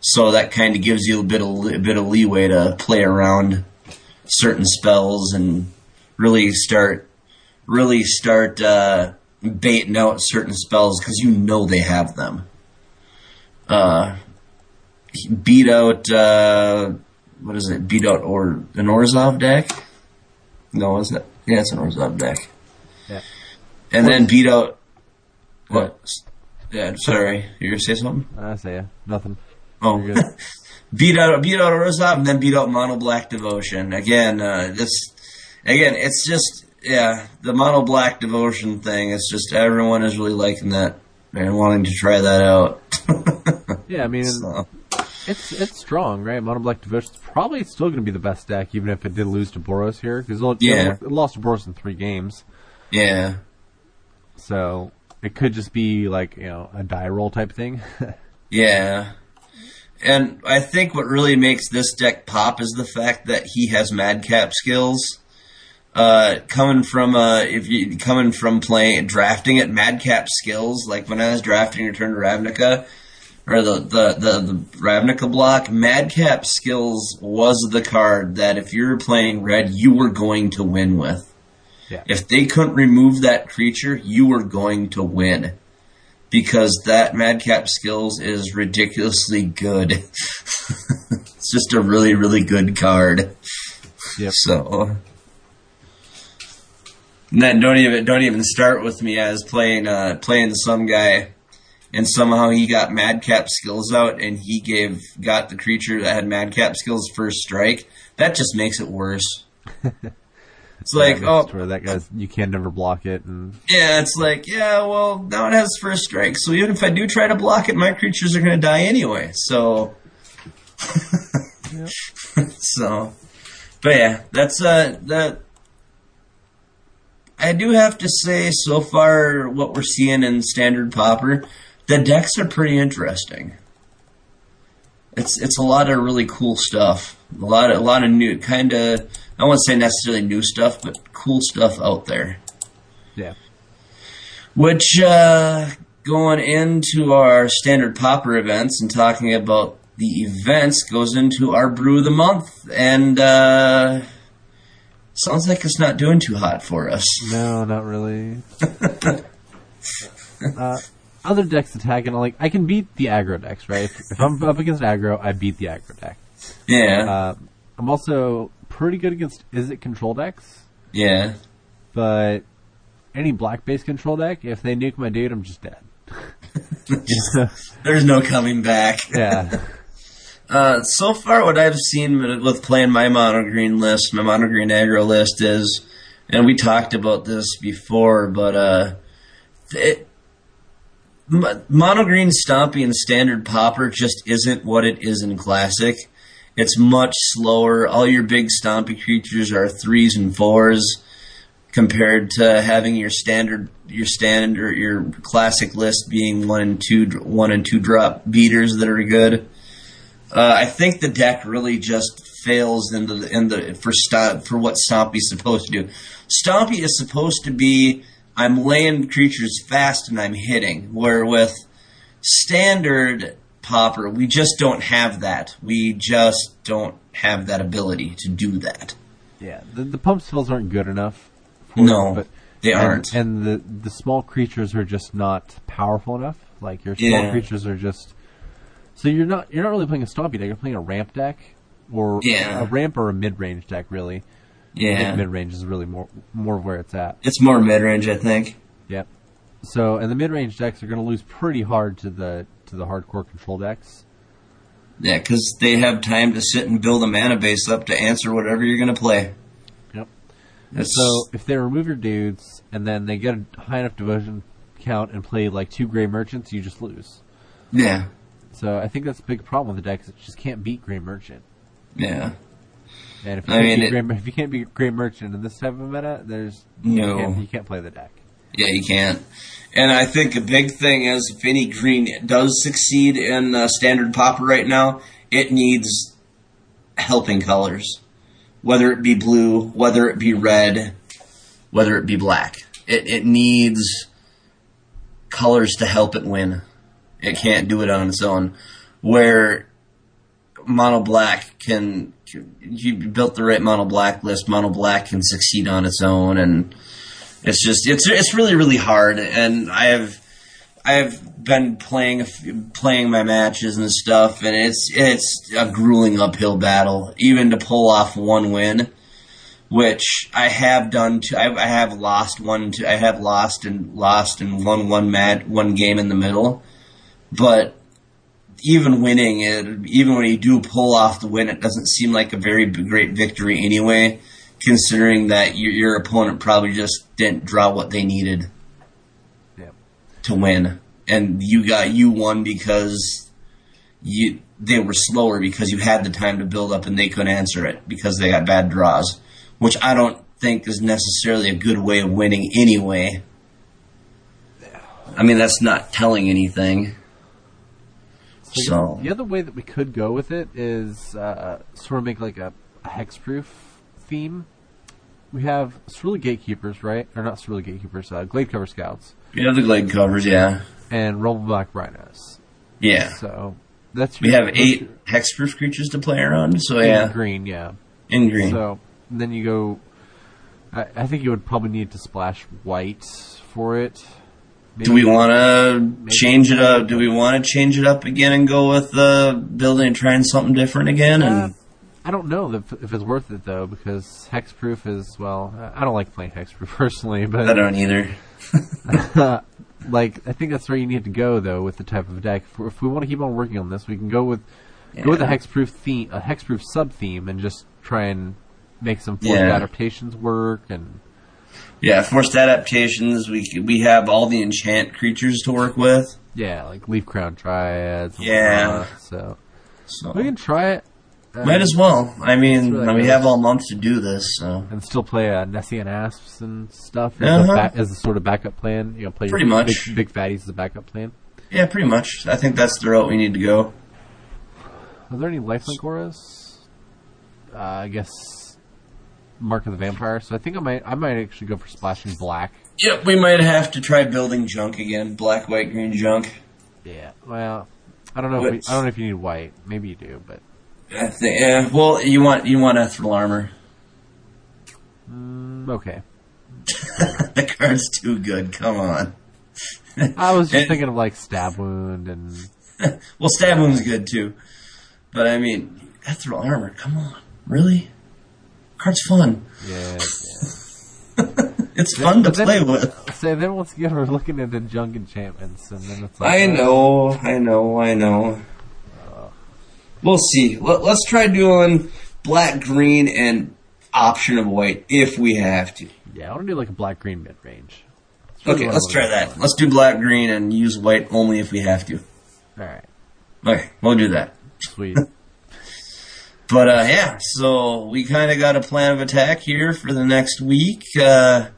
So that kind of gives you a bit of a bit of leeway to play around certain spells and really start really start uh, baiting out certain spells because you know they have them. Uh, beat out uh, what is it? Beat out or an Orzhov deck? No, is it? Yeah, it's an Orzhov deck. Yeah. And then beat out what? Yeah, sorry, you gonna say something? I say yeah. Nothing. Oh, beat out beat out Orzhov and then beat out Mono Black Devotion. Again, uh, this again, it's just yeah, the Mono Black Devotion thing. It's just everyone is really liking that and wanting to try that out. Yeah, I mean So, it's it's strong, right? Mono Black devotion is probably still going to be the best deck, even if it did lose to Boros here, because it, Yeah. it lost to Boros in three games. yeah, So it could just be like you know a die roll type thing. yeah. And I think what really makes this deck pop is the fact that he has madcap skills. Uh, coming from uh, if you coming from playing drafting at madcap skills, like when I was drafting Return to Ravnica, or the, the, the, the Ravnica block, Madcap Skills was the card that if you were playing red, you were going to win with. Yeah. If they couldn't remove that creature, you were going to win. Because that Madcap Skills is ridiculously good. it's just a really, really good card. Yep. So. And then don't even don't even start with me as playing uh, playing some guy. And somehow he got madcap skills out and he gave got the creature that had madcap skills first strike. That just makes it worse. It's like Yeah, oh. where that guy's you can never block it, and yeah it's like yeah well now it has first strike. So even if i do try to block it my creatures are going to die anyway. So. So. But yeah that's uh that I do have to say, so far, what we're seeing in standard Pauper, the decks are pretty interesting. It's it's a lot of really cool stuff. A lot of a lot of new kind of I won't say necessarily new stuff, but cool stuff out there. yeah, Which uh, going into our standard Pauper events and talking about the events goes into our brew of the month, and uh, sounds like it's not doing too hot for us. no, not really. uh, other decks attacking, like I can beat the aggro decks, right? If, if I'm up against aggro, I beat the aggro deck. Yeah, Uh, I'm also pretty good against is it control decks, yeah. but any black based control deck, if they nuke my dude, I'm just dead. There's no coming back. yeah, Uh, so far, what I've seen with playing my mono green list, my mono green aggro list is, and we talked about this before, but uh, it, mono green stompy and standard Pauper just isn't what it is in classic. It's much slower. All your big stompy creatures are threes and fours compared to having your standard your standard your classic list being one and two one and two drop beaters that are good. Uh, I think the deck really just fails in the in the for stop for what Stompy's supposed to do. Stompy is supposed to be I'm laying creatures fast and I'm hitting. Where with standard Pauper, we just don't have that. We just don't have that ability to do that. Yeah, the, the pump spells aren't good enough. No, it, but they and- aren't. and the the small creatures are just not powerful enough. Like your small Yeah. creatures are just. So you're not you're not really playing a stompy deck. You're playing a ramp deck, or Yeah. a ramp or a mid range deck. Really, Yeah, mid range is really more more where it's at. it's more mid range, I think. Yep. So and the mid range decks are going to lose pretty hard to the to the hardcore control decks. Yeah, because they have time to sit and build a mana base up to answer whatever you're going to play. Yep. So if they remove your dudes and then they get a high enough devotion count and play like two gray merchants, you just lose. yeah, So I think that's a big problem with the deck. Is it just can't beat Gray Merchant. yeah. And if you, I can't mean, beat it- Gray, if you can't beat Gray Merchant in this type of meta, there's No. you can't, you can't play the deck. Yeah, you can't. And I think a big thing is if any green does succeed in uh, standard Pauper right now, it needs helping colors. Whether it be blue, whether it be red, whether it be black. It, it needs colors to help it win. It can't do it on its own. Where mono black can, you built the right mono black list, mono black can succeed on its own and it's just it's it's really really hard, and I have I have been playing playing my matches and stuff, and it's it's a grueling uphill battle, even to pull off one win, which I have done. To, I, I have lost one. To, I have lost and lost and won one mat one game in the middle, but even winning it, even when you do pull off the win, it doesn't seem like a very great victory anyway, considering that your, your opponent probably just didn't draw what they needed Yep. to win, and you got you won because you they were slower because you had the time to build up and they couldn't answer it because they got bad draws, which I don't think is necessarily a good way of winning anyway. I mean, that's not telling anything. So The other way that we could go with it is uh, sort of make like a, a hexproof theme. We have Cerulean Gatekeepers, right? Or not Cerulean Gatekeepers, uh, Gladecover Scouts, you have the Gladecovers, yeah, and Rubbleback Rhinos. yeah. So that's We have eight hexproof creatures to play around, so in yeah, green, yeah. in green. So then you go. I, I think you would probably need to splash white for it. Do we want to change it up? Do we want to change it up again and go with uh, building and trying something different again? Uh, I don't know if, if it's worth it though, because hexproof is well. I don't like playing hexproof personally, but I don't either. like I think that's where you need to go though with the type of deck. If, if we want to keep on working on this, we can go with go with a Yeah. hexproof theme, a hexproof sub theme, and just try and make some forced Yeah. adaptations work. And Yeah, forced adaptations. We we have all the enchant creatures to work with. yeah, like Leafcrown Dryads. Yeah. so So we can try it. Uh, might as well. I mean, really we good. have all month to do this. So and still play uh, Nessian Asps and stuff as, Uh-huh. a ba- as a sort of backup plan. You know, play Pretty your much. big, big fatties as a backup plan. yeah, pretty much. I think that's the route we need to go. Are there any lifelink auras? Uh, I guess Mark of the Vampire. So I think I might I might actually go for splashing black. Yep, we might have to try building junk again. Black, white, green junk. Yeah. Well, I don't know. If we, I don't know if you need white. Maybe you do, but I think. Yeah. Well, you want you want ethereal armor. mm, okay. the card's too good. Come on. I was just And- thinking of like stab wound and Well, stab wound's good too, but I mean, ethereal armor. Come on, really? Card's fun. yeah. It's fun to but then- play with. So then once again we're looking at the junk enchantments, and then it's like I uh, know, I know, I know. We'll see. Let, let's try doing black, green, and option of white if we have to. Yeah, I want to do like a black green mid range. Okay, let's try that. Let's do black, green, and use white only if we have to. All right. Okay, we'll do that. Sweet. But uh, yeah, so we kind of got a plan of attack here for the next week. Uh,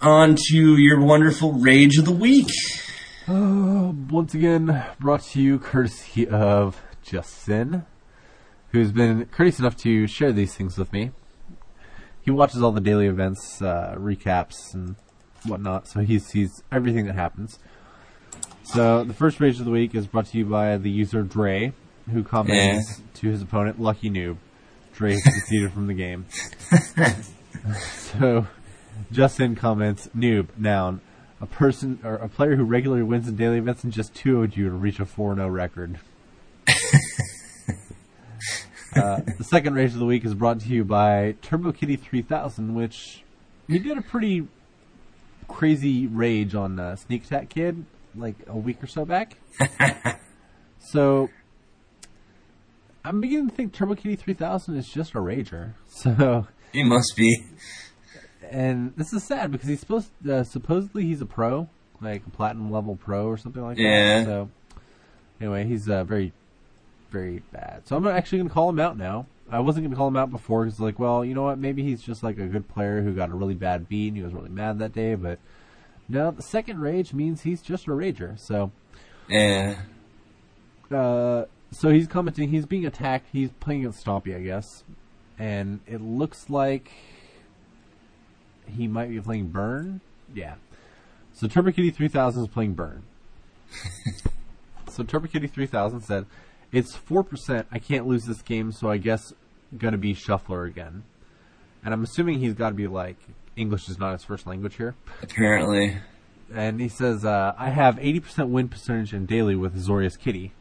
on to your wonderful rage of the week. Uh, once again, brought to you courtesy of Justin. who's been courteous enough to share these things with me. He watches all the daily events, uh, recaps, and whatnot, so he sees everything that happens. So the first rage of the week is brought to you by the user Dre, who comments to his opponent Lucky Noob. Dre is conceded from the game. so Justin comments Noob noun. A person or a player who regularly wins in daily events and just 2 0'd you to reach a 4 0 record. Uh, the second rage of the week is brought to you by Turbo Kitty 3000, which he did a pretty crazy rage on uh, Sneak Attack Kid like a week or so back. so I'm beginning to think Turbo Kitty 3000 is just a rager. So He must be. and this is sad because he's supposed uh, supposedly he's a pro, like a platinum level pro or something like Yeah. that. So anyway, he's uh, very very bad. So I'm actually going to call him out now. I wasn't going to call him out before because like, well, you know what? Maybe he's just like a good player who got a really bad beat and he was really mad that day. But no, the second rage means he's just a rager. So Yeah. uh, so he's commenting. He's being attacked. He's playing against Stompy, I guess, and it looks like he might be playing Burn. Yeah. So Turbo Kitty three thousand is playing Burn. so Turbo Kitty three thousand said, "It's four percent. I can't lose this game, so I guess gonna be Shuffler again." And I'm assuming he's got to be like English is not his first language here Apparently. and he says, uh, "I have 80% win percentage in daily with Zorius Kitty."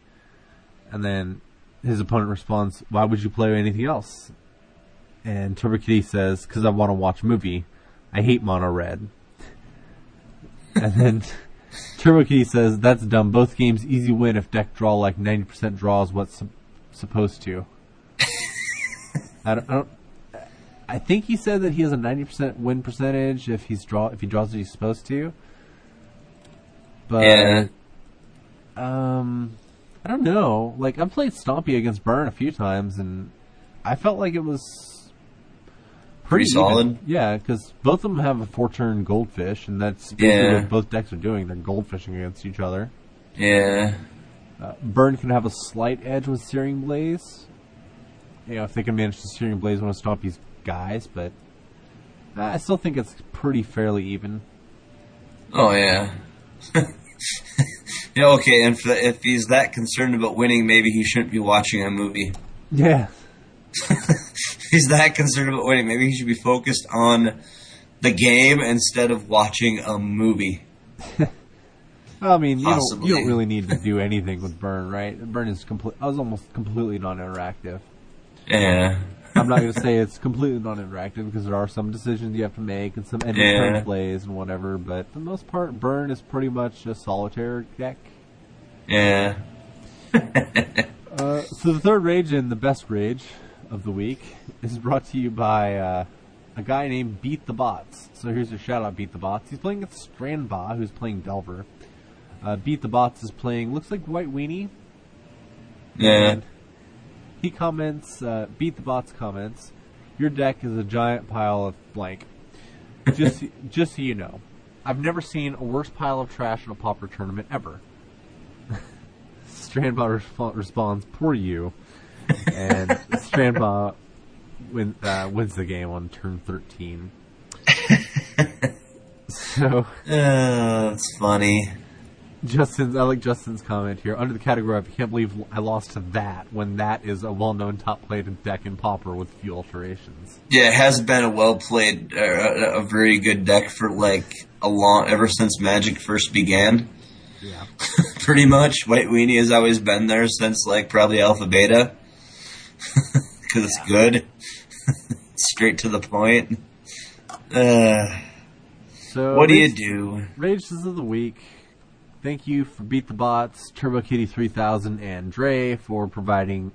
And then his opponent responds, "Why would you play anything else?" And Turbo Kitty says, "Because I want to watch a movie. I hate mono red." and then Turbo Kitty says, "That's dumb. Both games easy win if deck draw like 90% draw is what's sup- supposed to." I don't, I don't. I think he said that he has a 90% win percentage if he's draw if he draws what he's supposed to. But Yeah. um, I don't know. Like I've played Stompy against Burn a few times, and I felt like it was Pretty even. solid? Yeah, because both of them have a four-turn goldfish, and that's basically Yeah. what both decks are doing. They're goldfishing against each other. Yeah. Uh, Burn can have a slight edge with Searing Blaze. You know, if they can manage to Searing Blaze one of Stompy's guys, but I still think it's pretty fairly even. Oh yeah. yeah. Okay. And if, if he's that concerned about winning, maybe he shouldn't be watching a movie. Yeah. If he's that concerned about winning, maybe he should be focused on the game instead of watching a movie. I mean, you don't, you don't really need to do anything with Burn, right? Burn is complete. I was almost completely non-interactive. Yeah. I'm not going to say it's completely non-interactive because there are some decisions you have to make and some end of Yeah. turn plays and whatever. But for the most part, Burn is pretty much a solitaire deck. Yeah. Uh, so the third rage and the best rage of the week is brought to you by uh, a guy named Beat the Bots. So here's your shout out, Beat the Bots. He's playing against Strandbot, who's playing Delver. Uh, Beat the Bots is playing, looks like White Weenie. Yeah. And he comments, uh, Beat the Bots comments, your deck is a giant pile of blank. Just, just so you know, I've never seen a worse pile of trash in a Pauper tournament ever. Strandbot resp- responds, "Poor you," and Strandbot win, uh, wins the game on turn thirteen. so Uh, that's funny. Justin's, I like Justin's comment here under the category of "I can't believe I lost to that" when that is a well-known top-played deck in Pauper with few alterations. Yeah, it has been a well played, uh, a a very good deck for like a long, ever since Magic first began. Yeah, Pretty much, White Weenie has always been there since like probably Alpha Beta, because it's good, straight to the point. Uh, so what do you do? Rages of the week. Thank you for Beat the Bots, Turbo Kitty 3000, and Dre for providing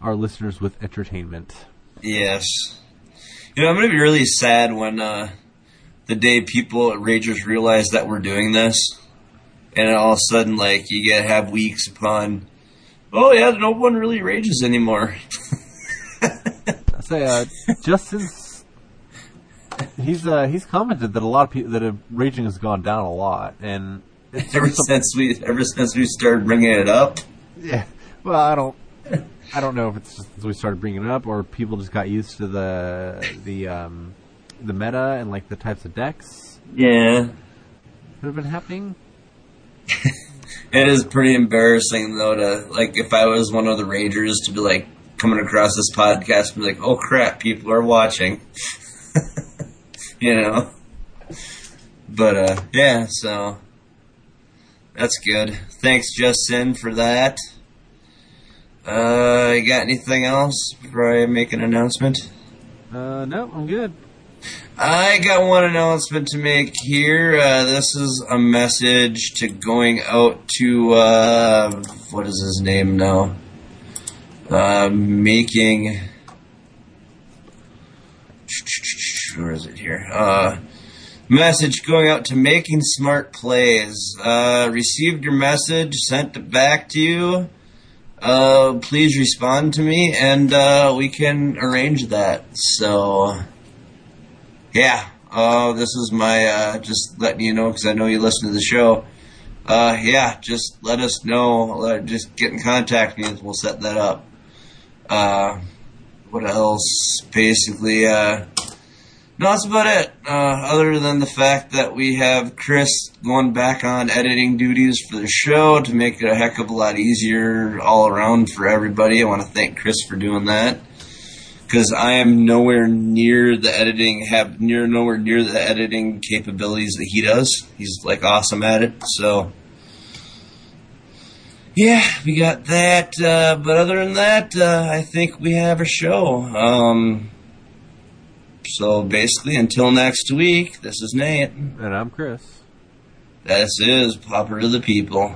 our listeners with entertainment. Yes, you know I'm gonna be really sad when uh, the day people at Ragers realize that we're doing this, and all of a sudden like you get have weeks upon. Oh yeah, no one really rages anymore. I say, uh, Justin's. He's uh, he's commented that a lot of people that uh, raging has gone down a lot, and ever since we ever since we started bringing it up. yeah. Well, I don't. I don't know if it's just we started bringing it up, or people just got used to the the um, the meta and like the types of decks Yeah. that have been happening. It is pretty embarrassing though to like if I was one of the ragers to be like coming across this podcast and be like, oh crap, people are watching. you know. But uh yeah, so that's good. Thanks Justin for that. Uh you got anything else before I make an announcement? Uh, no, I'm good. I got one announcement to make here. Uh, this is a message to going out to uh, what is his name now? Uh, making. Where is it here? Uh, message going out to making smart plays. Uh, received your message, sent it back to you. Uh, please respond to me, and uh, we can arrange that. So. Yeah, uh, this is my, uh, just letting you know because I know you listen to the show. Uh, yeah, just let us know. Just get in contact with me we'll set that up. Uh, what else? Basically, uh, no, that's about it. Uh, other than the fact that we have Chris going back on editing duties for the show to make it a heck of a lot easier all around for everybody. I want to thank Chris for doing that because I am nowhere near the editing have near nowhere near the editing capabilities that he does. He's like awesome at it. So yeah, we got that. Uh, but other than that, uh, I think we have a show. Um, so basically, until next week, this is Nate. And I'm Chris. This is Pauper to the People.